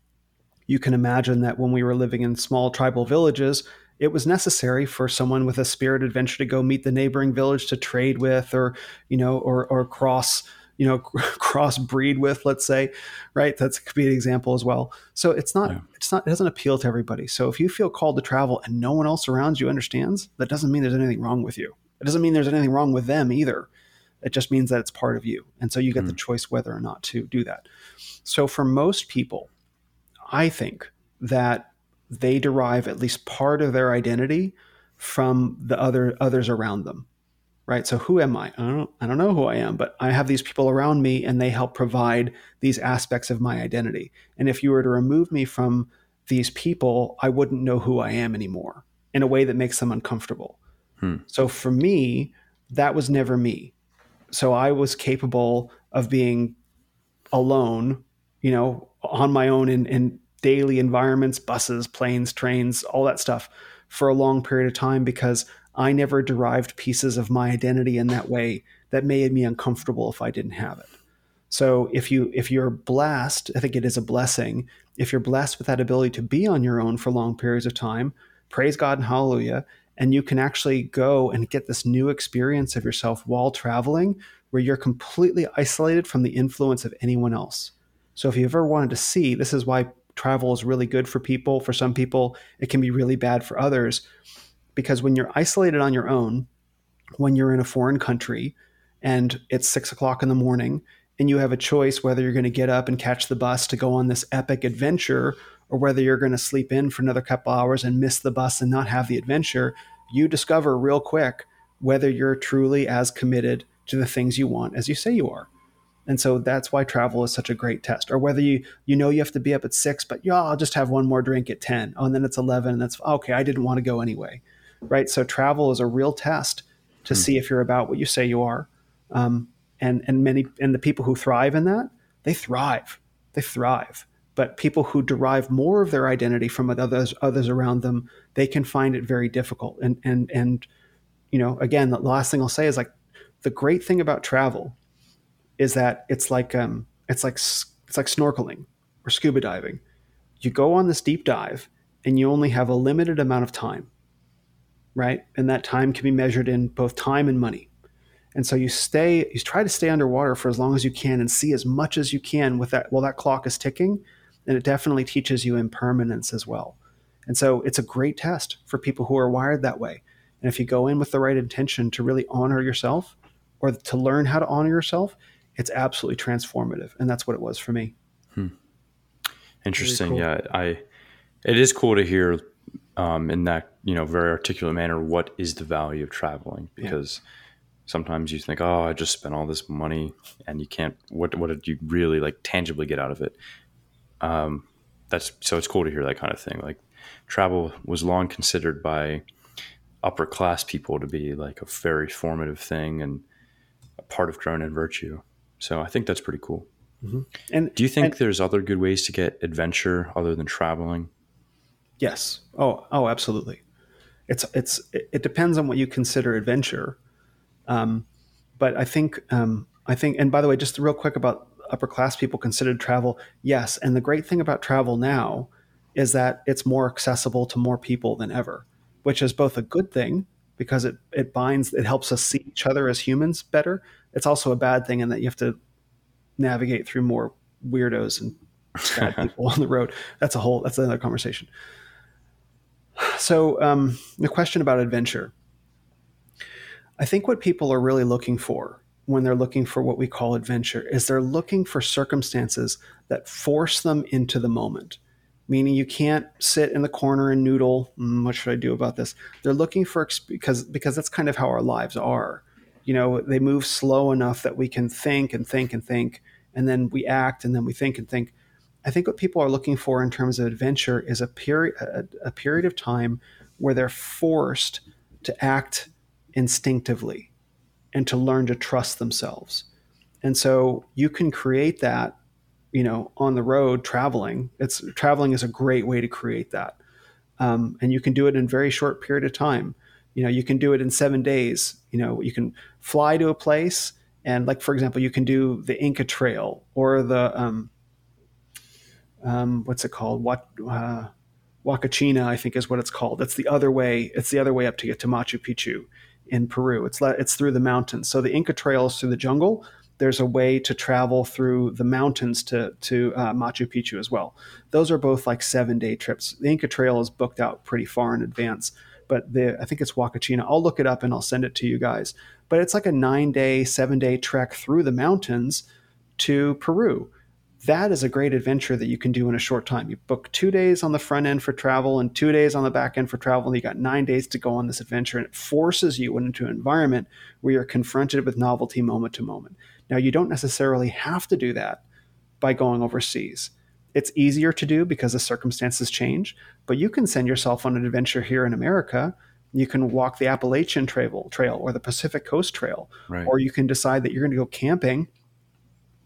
you can imagine that when we were living in small tribal villages, it was necessary for someone with a spirit adventure to go meet the neighboring village to trade with or you know or or cross you know cross breed with let's say right? That's could be an example as well. So it's not yeah. it's not it doesn't appeal to everybody. So if you feel called to travel and no one else around you understands that doesn't mean there's anything wrong with you. It doesn't mean there's anything wrong with them either. It just means that it's part of you. And so you get mm. the choice whether or not to do that. So for most people i think that they derive at least part of their identity from the other others around them right? So who am i? I don't i don't know who i am but i have these people around me and they help provide these aspects of my identity. And if you were to remove me from these people i wouldn't know who i am anymore in a way that makes them uncomfortable. Hmm. so for me that was never me. So i was capable of being alone you know on my own in, in daily environments buses planes trains all that stuff for a long period of time because I never derived pieces of my identity in that way that made me uncomfortable if I didn't have it. So if you if you're blessed, I think it is a blessing. If you're blessed with that ability to be on your own for long periods of time, praise God and hallelujah, and you can actually go and get this new experience of yourself while traveling where you're completely isolated from the influence of anyone else. So if you ever wanted to see, this is why travel is really good for people. For some people, it can be really bad for others because when you're isolated on your own, when you're in a foreign country and it's six o'clock in the morning and you have a choice whether you're going to get up and catch the bus to go on this epic adventure or whether you're going to sleep in for another couple hours and miss the bus and not have the adventure, you discover real quick whether you're truly as committed to the things you want as you say you are. And so that's why travel is such a great test. Or whether you you know you have to be up at six, but yeah, I'll just have one more drink at ten. Oh, and then it's eleven, and that's okay. I didn't want to go anyway right? So travel is a real test to mm see if you're about what you say you are. Um, and and many and the people who thrive in that, they thrive. They thrive. But people who derive more of their identity from others others around them, they can find it very difficult. And and and you know, again, the last thing I'll say is like the great thing about travel is that it's like um, it's like it's like snorkeling or scuba diving. You go on this deep dive and you only have a limited amount of time right? And that time can be measured in both time and money. And so you stay, you try to stay underwater for as long as you can and see as much as you can with that while that clock is ticking. And it definitely teaches you impermanence as well. And so it's a great test for people who are wired that way. And if you go in with the right intention to really honor yourself or to learn how to honor yourself, it's absolutely transformative. And that's what it was for me. Hmm. Interesting. Cool. Yeah. I, it is cool to hear um, in that you know very articulate manner what is the value of traveling because yeah. sometimes you think oh i just spent all this money and you can't what what did you really like tangibly get out of it um, that's so it's cool to hear that kind of thing like travel was long considered by upper class people to be like a very formative thing and a part of growing in virtue so i think that's pretty cool mm-hmm. and do you think and, there's other good ways to get adventure other than traveling Yes. Oh, oh, absolutely. It's it's it depends on what you consider adventure, um, but I think um, I think. And by the way, just real quick about upper class people considered travel. Yes, and the great thing about travel now is that it's more accessible to more people than ever, which is both a good thing because it it binds it helps us see each other as humans better. It's also a bad thing in that you have to navigate through more weirdos and bad people on the road. That's a whole that's another conversation. So, um, the question about adventure. I think what people are really looking for when they're looking for what we call adventure is they're looking for circumstances that force them into the moment. Meaning, you can't sit in the corner and noodle. Mm, what should I do about this? They're looking for because because that's kind of how our lives are. You know, they move slow enough that we can think and think and think, and then we act, and then we think and think I think what people are looking for in terms of adventure is a period a, a period of time where they're forced to act instinctively and to learn to trust themselves. And so you can create that, you know, on the road traveling. It's traveling is a great way to create that. Um, and you can do it in a very short period of time. You know, you can do it in seven days. You know, you can fly to a place and, like for example, you can do the Inca Trail or the um, um, what's it called? What uh, Huacachina, I think, is what it's called. It's the other way. It's the other way up to get to Machu Picchu in Peru. It's it's through the mountains. So the Inca Trail is through the jungle. There's a way to travel through the mountains to to uh, Machu Picchu as well. Those are both like seven day trips. The Inca Trail is booked out pretty far in advance, but the I think it's Huacachina. I'll look it up and I'll send it to you guys. But it's like a nine day, seven day trek through the mountains to Peru that is a great adventure that you can do in a short time. You book two days on the front end for travel and two days on the back end for travel, and you got nine days to go on this adventure. And it forces you into an environment where you're confronted with novelty moment to moment. Now, you don't necessarily have to do that by going overseas. It's easier to do because the circumstances change, but you can send yourself on an adventure here in America. You can walk the Appalachian Trail, trail or the Pacific Coast Trail, right. or you can decide that you're going to go camping,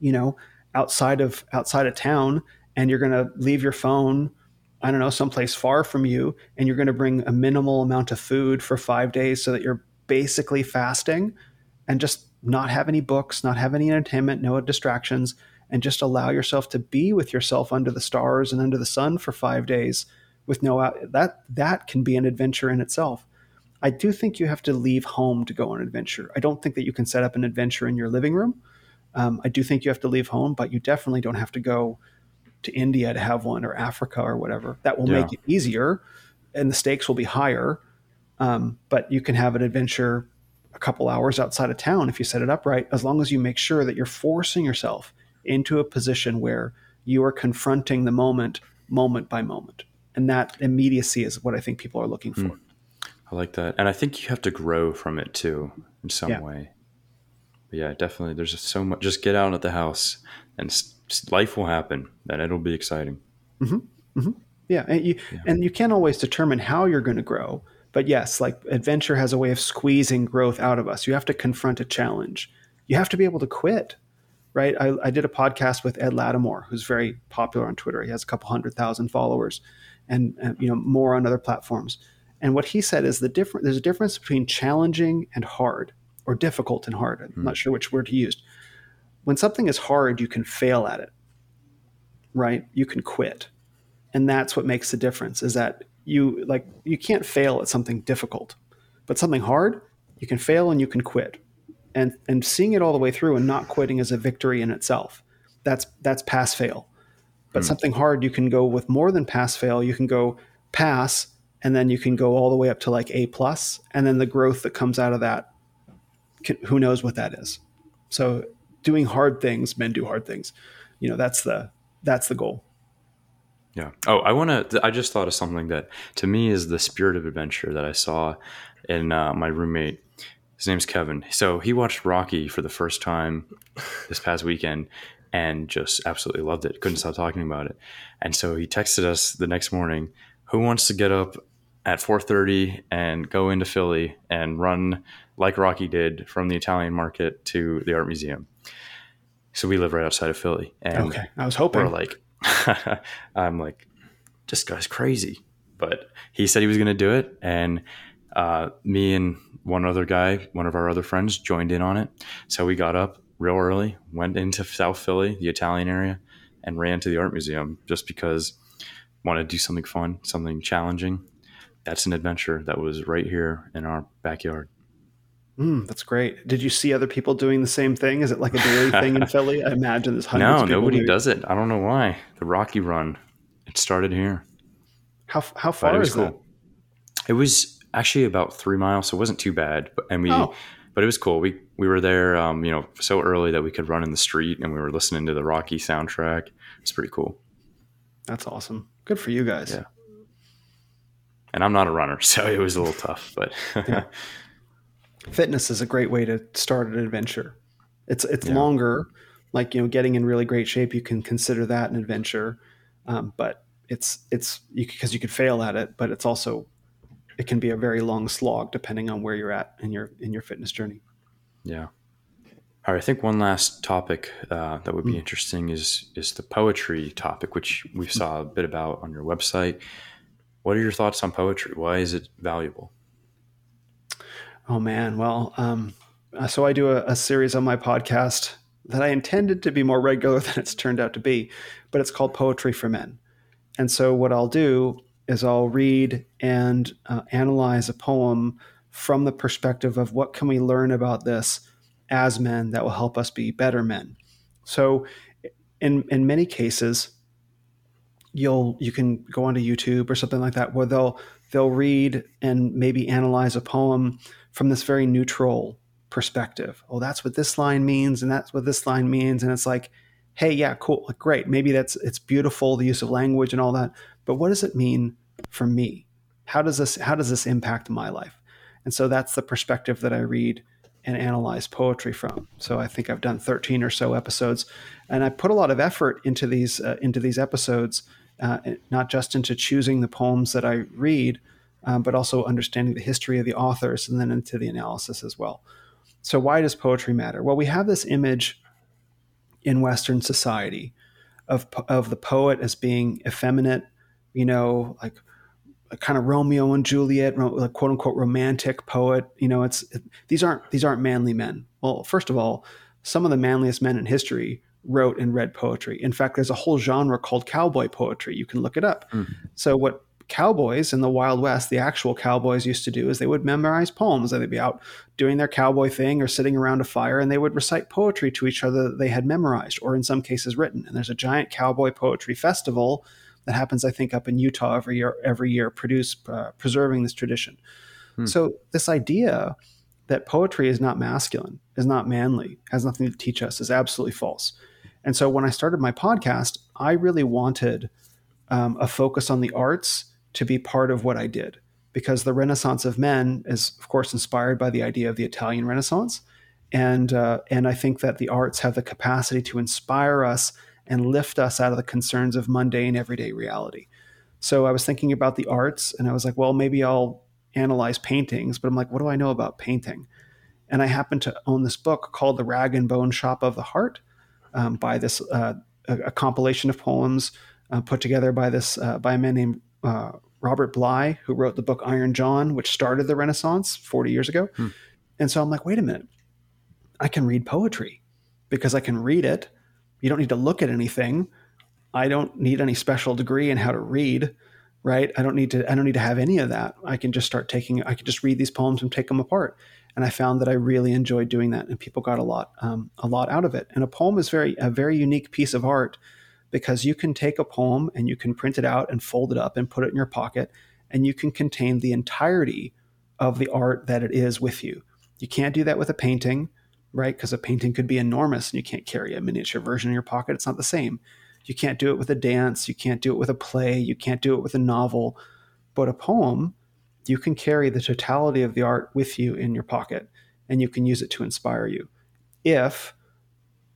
you know, outside of outside of town and you're going to leave your phone i don't know someplace far from you and you're going to bring a minimal amount of food for 5 days so that you're basically fasting and just not have any books not have any entertainment no distractions and just allow yourself to be with yourself under the stars and under the sun for 5 days with no out that that can be an adventure in itself I do think you have to leave home to go on an adventure. I don't think that you can set up an adventure in your living room. Um, I do think you have to leave home, but you definitely don't have to go to India to have one or Africa or whatever. That will yeah. make it easier, and the stakes will be higher. Um, but you can have an adventure a couple hours outside of town if you set it up right, as long as you make sure that you're forcing yourself into a position where you are confronting the moment, moment by moment. And that immediacy is what I think people are looking hmm. for. Mm. I like that. And I think you have to grow from it too in some yeah. way. But yeah, definitely. There's just so much. Just get out of the house, and life will happen, and it'll be exciting. Mm-hmm. Mm-hmm. Yeah, and you yeah. and you can't always determine how you're going to grow. But yes, like adventure has a way of squeezing growth out of us. You have to confront a challenge. You have to be able to quit, right? I, I did a podcast with Ed Latimore, who's very popular on Twitter. He has a couple hundred thousand followers, and, and you know more on other platforms. And what he said is the different. There's a difference between challenging and hard or difficult and hard. I'm mm. not sure which word he used. When something is hard, you can fail at it, right? You can quit. And that's what makes the difference is that you like you can't fail at something difficult. But something hard, you can fail and you can quit. And and seeing it all the way through and not quitting is a victory in itself. That's that's pass fail. But mm. something hard you can go with more than pass fail. You can go pass and then you can go all the way up to like A plus and then the growth that comes out of that can, who knows what that is. So doing hard things, men do hard things. You know, that's the that's the goal. Yeah. Oh, I want to. I just thought of something that to me is the spirit of adventure that I saw in uh, my roommate. His name's Kevin. So he watched Rocky for the first time this past weekend and just absolutely loved it. Couldn't stop talking about it. And so he texted us the next morning. Who wants to get up at 4:30 and go into Philly and run like Rocky did from the Italian market to the art museum. So we live right outside of Philly. And okay. I was hoping. We're like, I'm like, this guy's crazy. But he said he was going to do it. And uh, me and one other guy, one of our other friends, joined in on it. So we got up real early, went into South Philly, the Italian area, and ran to the art museum just because wanted to do something fun, something challenging. That's an adventure that was right here in our backyard. Mm, that's great. Did you see other people doing the same thing? Is it like a daily thing in Philly? I imagine there's hundreds. No, nobody does it. I don't know why. The Rocky Run. It started here. How how far is cool. that? It was actually about three miles, so it wasn't too bad. But and we, oh. but it was cool. We we were there, um, you know, so early that we could run in the street, and we were listening to the Rocky soundtrack. It's pretty cool. That's awesome. Good for you guys. Yeah. And I'm not a runner, so it was a little tough, but. yeah fitness is a great way to start an adventure. It's it's yeah. longer, like you know, getting in really great shape. You can consider that an adventure, um, but it's it's because you, you could fail at it, but it's also it can be a very long slog depending on where you're at in your in your fitness journey. Yeah. All right. I think one last topic uh, that would be mm. interesting is is the poetry topic, which we saw a bit about on your website. What are your thoughts on poetry? Why is it valuable? Oh man, well, um, so I do a, a series on my podcast that I intended to be more regular than it's turned out to be, but it's called Poetry for Men. And so what I'll do is I'll read and uh, analyze a poem from the perspective of what can we learn about this as men that will help us be better men. So in in many cases you'll you can go onto YouTube or something like that where they'll they'll read and maybe analyze a poem from this very neutral perspective. Oh, that's what this line means, and that's what this line means, and it's like, hey, yeah, cool, great. Maybe that's it's beautiful the use of language and all that, but what does it mean for me? How does this how does this impact my life? And so that's the perspective that I read and analyze poetry from. So I think I've done 13 or so episodes, and I put a lot of effort into these uh, into these episodes, uh, not just into choosing the poems that I read, um, but also understanding the history of the authors and then into the analysis as well. So why does poetry matter? Well, we have this image in Western society of of the poet as being effeminate, you know, like a kind of Romeo and Juliet, like quote unquote romantic poet. You know, it's it, these aren't these aren't manly men. Well, first of all, some of the manliest men in history wrote and read poetry. In fact, there's a whole genre called cowboy poetry. You can look it up. Mm. So what cowboys in the Wild West, the actual cowboys used to do is they would memorize poems. and They'd be out doing their cowboy thing or sitting around a fire and they would recite poetry to each other that they had memorized or in some cases written. And there's a giant cowboy poetry festival that happens, I think, up in Utah every year, every year, produce uh, preserving this tradition. Hmm. So this idea that poetry is not masculine, is not manly, has nothing to teach us, is absolutely false. And so when I started my podcast, I really wanted um, a focus on the arts to be part of what I did, because the Renaissance of men is, of course, inspired by the idea of the Italian Renaissance, and uh, and I think that the arts have the capacity to inspire us and lift us out of the concerns of mundane everyday reality. So I was thinking about the arts and I was like, well, maybe I'll analyze paintings, but I'm like, what do I know about painting? And I happened to own this book called The Rag and Bone Shop of the Heart um, by this uh, a, a, compilation of poems uh, put together by this uh, by a man named uh, Robert Bly, who wrote the book Iron John, which started the Renaissance 40 years ago. Hmm. And so I'm like, wait a minute, I can read poetry because I can read it you don't need to look at anything. I don't need any special degree in how to read, right? I don't need to I don't need to have any of that. I can just start taking I can just read these poems and take them apart. And I found that I really enjoyed doing that, and people got a lot um, a lot out of it. And a poem is very a very unique piece of art because you can take a poem and you can print it out and fold it up and put it in your pocket, and you can contain the entirety of the art that it is with you. You can't do that with a painting right? Because a painting could be enormous and you can't carry a miniature version in your pocket. It's not the same. You can't do it with a dance. You can't do it with a play. You can't do it with a novel. But a poem, you can carry the totality of the art with you in your pocket and you can use it to inspire you. If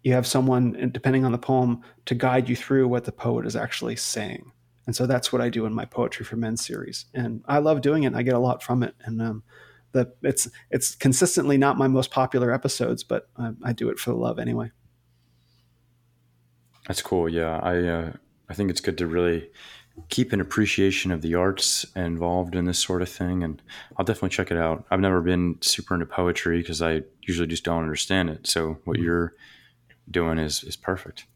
you have someone, depending on the poem, to guide you through what the poet is actually saying. And so that's what I do in my Poetry for Men series. And I love doing it. I get a lot from it. And um, the it's it's consistently not my most popular episodes, but I, I do it for the love anyway. That's cool. Yeah, I uh, I think it's good to really keep an appreciation of the arts involved in this sort of thing, and I'll definitely check it out. I've never been super into poetry because I usually just don't understand it. So what mm-hmm. you're doing is is perfect.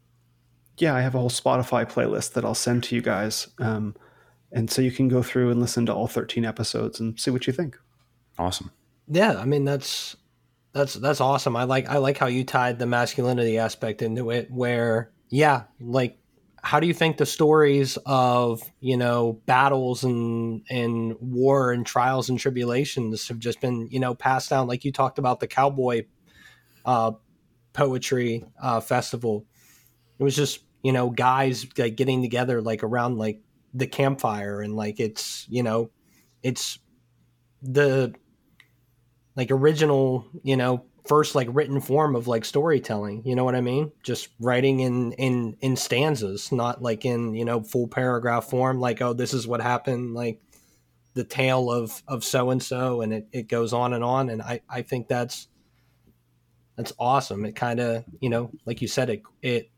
Yeah, I have a whole Spotify playlist that I'll send to you guys, um, and so you can go through and listen to all 13 episodes and see what you think. Awesome. Yeah, I mean that's that's that's awesome. I like I like how you tied the masculinity aspect into it where yeah, like how do you think the stories of, you know, battles and and war and trials and tribulations have just been, you know, passed down like you talked about the cowboy uh poetry uh festival. It was just, you know, guys like getting together like around like the campfire and like it's, you know, it's the like original, you know, first like written form of like storytelling. You know what I mean? Just writing in in in stanzas, not like in you know full paragraph form. Like, oh, this is what happened. Like the tale of of so and so, and it, it goes on and on. And I I think that's that's awesome. It kind of you know, like you said, it it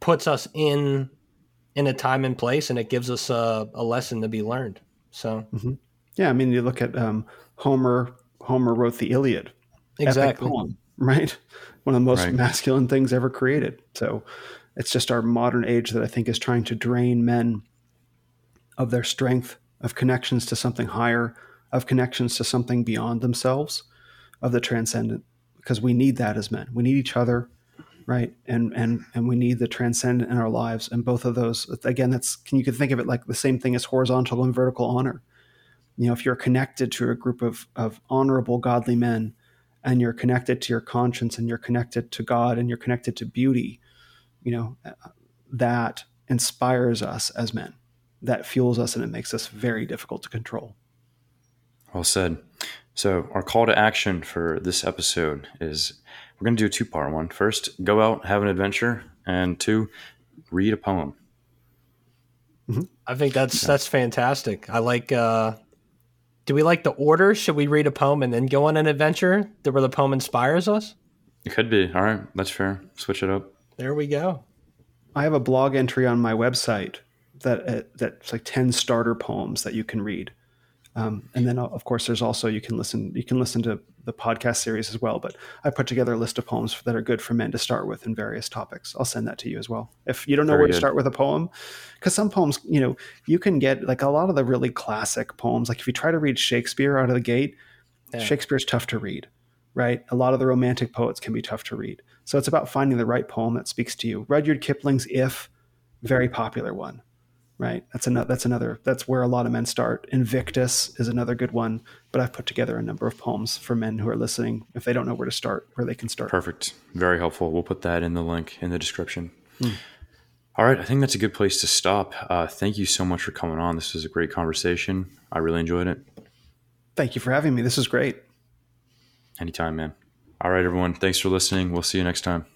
puts us in in a time and place, and it gives us a, a lesson to be learned. So mm-hmm. yeah, I mean, you look at um, Homer. Homer wrote the Iliad, exactly, poem, right? One of the most right. masculine things ever created. So it's just our modern age that I think is trying to drain men of their strength, of connections to something higher, of connections to something beyond themselves, of the transcendent, because we need that as men. We need each other, right? And and and we need the transcendent in our lives. And both of those, again, that's can you can think of it like the same thing as horizontal and vertical honor. You know, if you're connected to a group of of honorable, godly men, and you're connected to your conscience, and you're connected to God, and you're connected to beauty, you know, uh, that inspires us as men that fuels us and it makes us very difficult to control. Well said. So, our call to action for this episode is we're going to do a two part one. First, go out, have an adventure, and two, read a poem. Mm-hmm. I think that's yeah. that's fantastic. I like. uh Do we like the order? Should we read a poem and then go on an adventure where the poem inspires us? It could be. All right, that's fair. Switch it up. There we go. I have a blog entry on my website that uh, that's like 10 starter poems that you can read um, and then of course there's also you can listen you can listen to the podcast series as well but i put together a list of poems that are good for men to start with in various topics. I'll send that to you as well. If you don't know Very where good. to start with a poem because some poems you know you can get like a lot of the really classic poems like if you try to read shakespeare out of the gate yeah. shakespeare's tough to read right? A lot of the romantic poets can be tough to read. So it's about finding the right poem that speaks to you. Rudyard kipling's if very popular one right? That's another. That's another. That's where a lot of men start. Invictus is another good one. But I've put together a number of poems for men who are listening if they don't know where to start, where they can start. Perfect. Very helpful. We'll put that in the link in the description. Hmm. All right, I think that's a good place to stop. Uh, thank you so much for coming on. This was a great conversation. I really enjoyed it. Thank you for having me. This is great. Anytime, man. All right, everyone. Thanks for listening. We'll see you next time.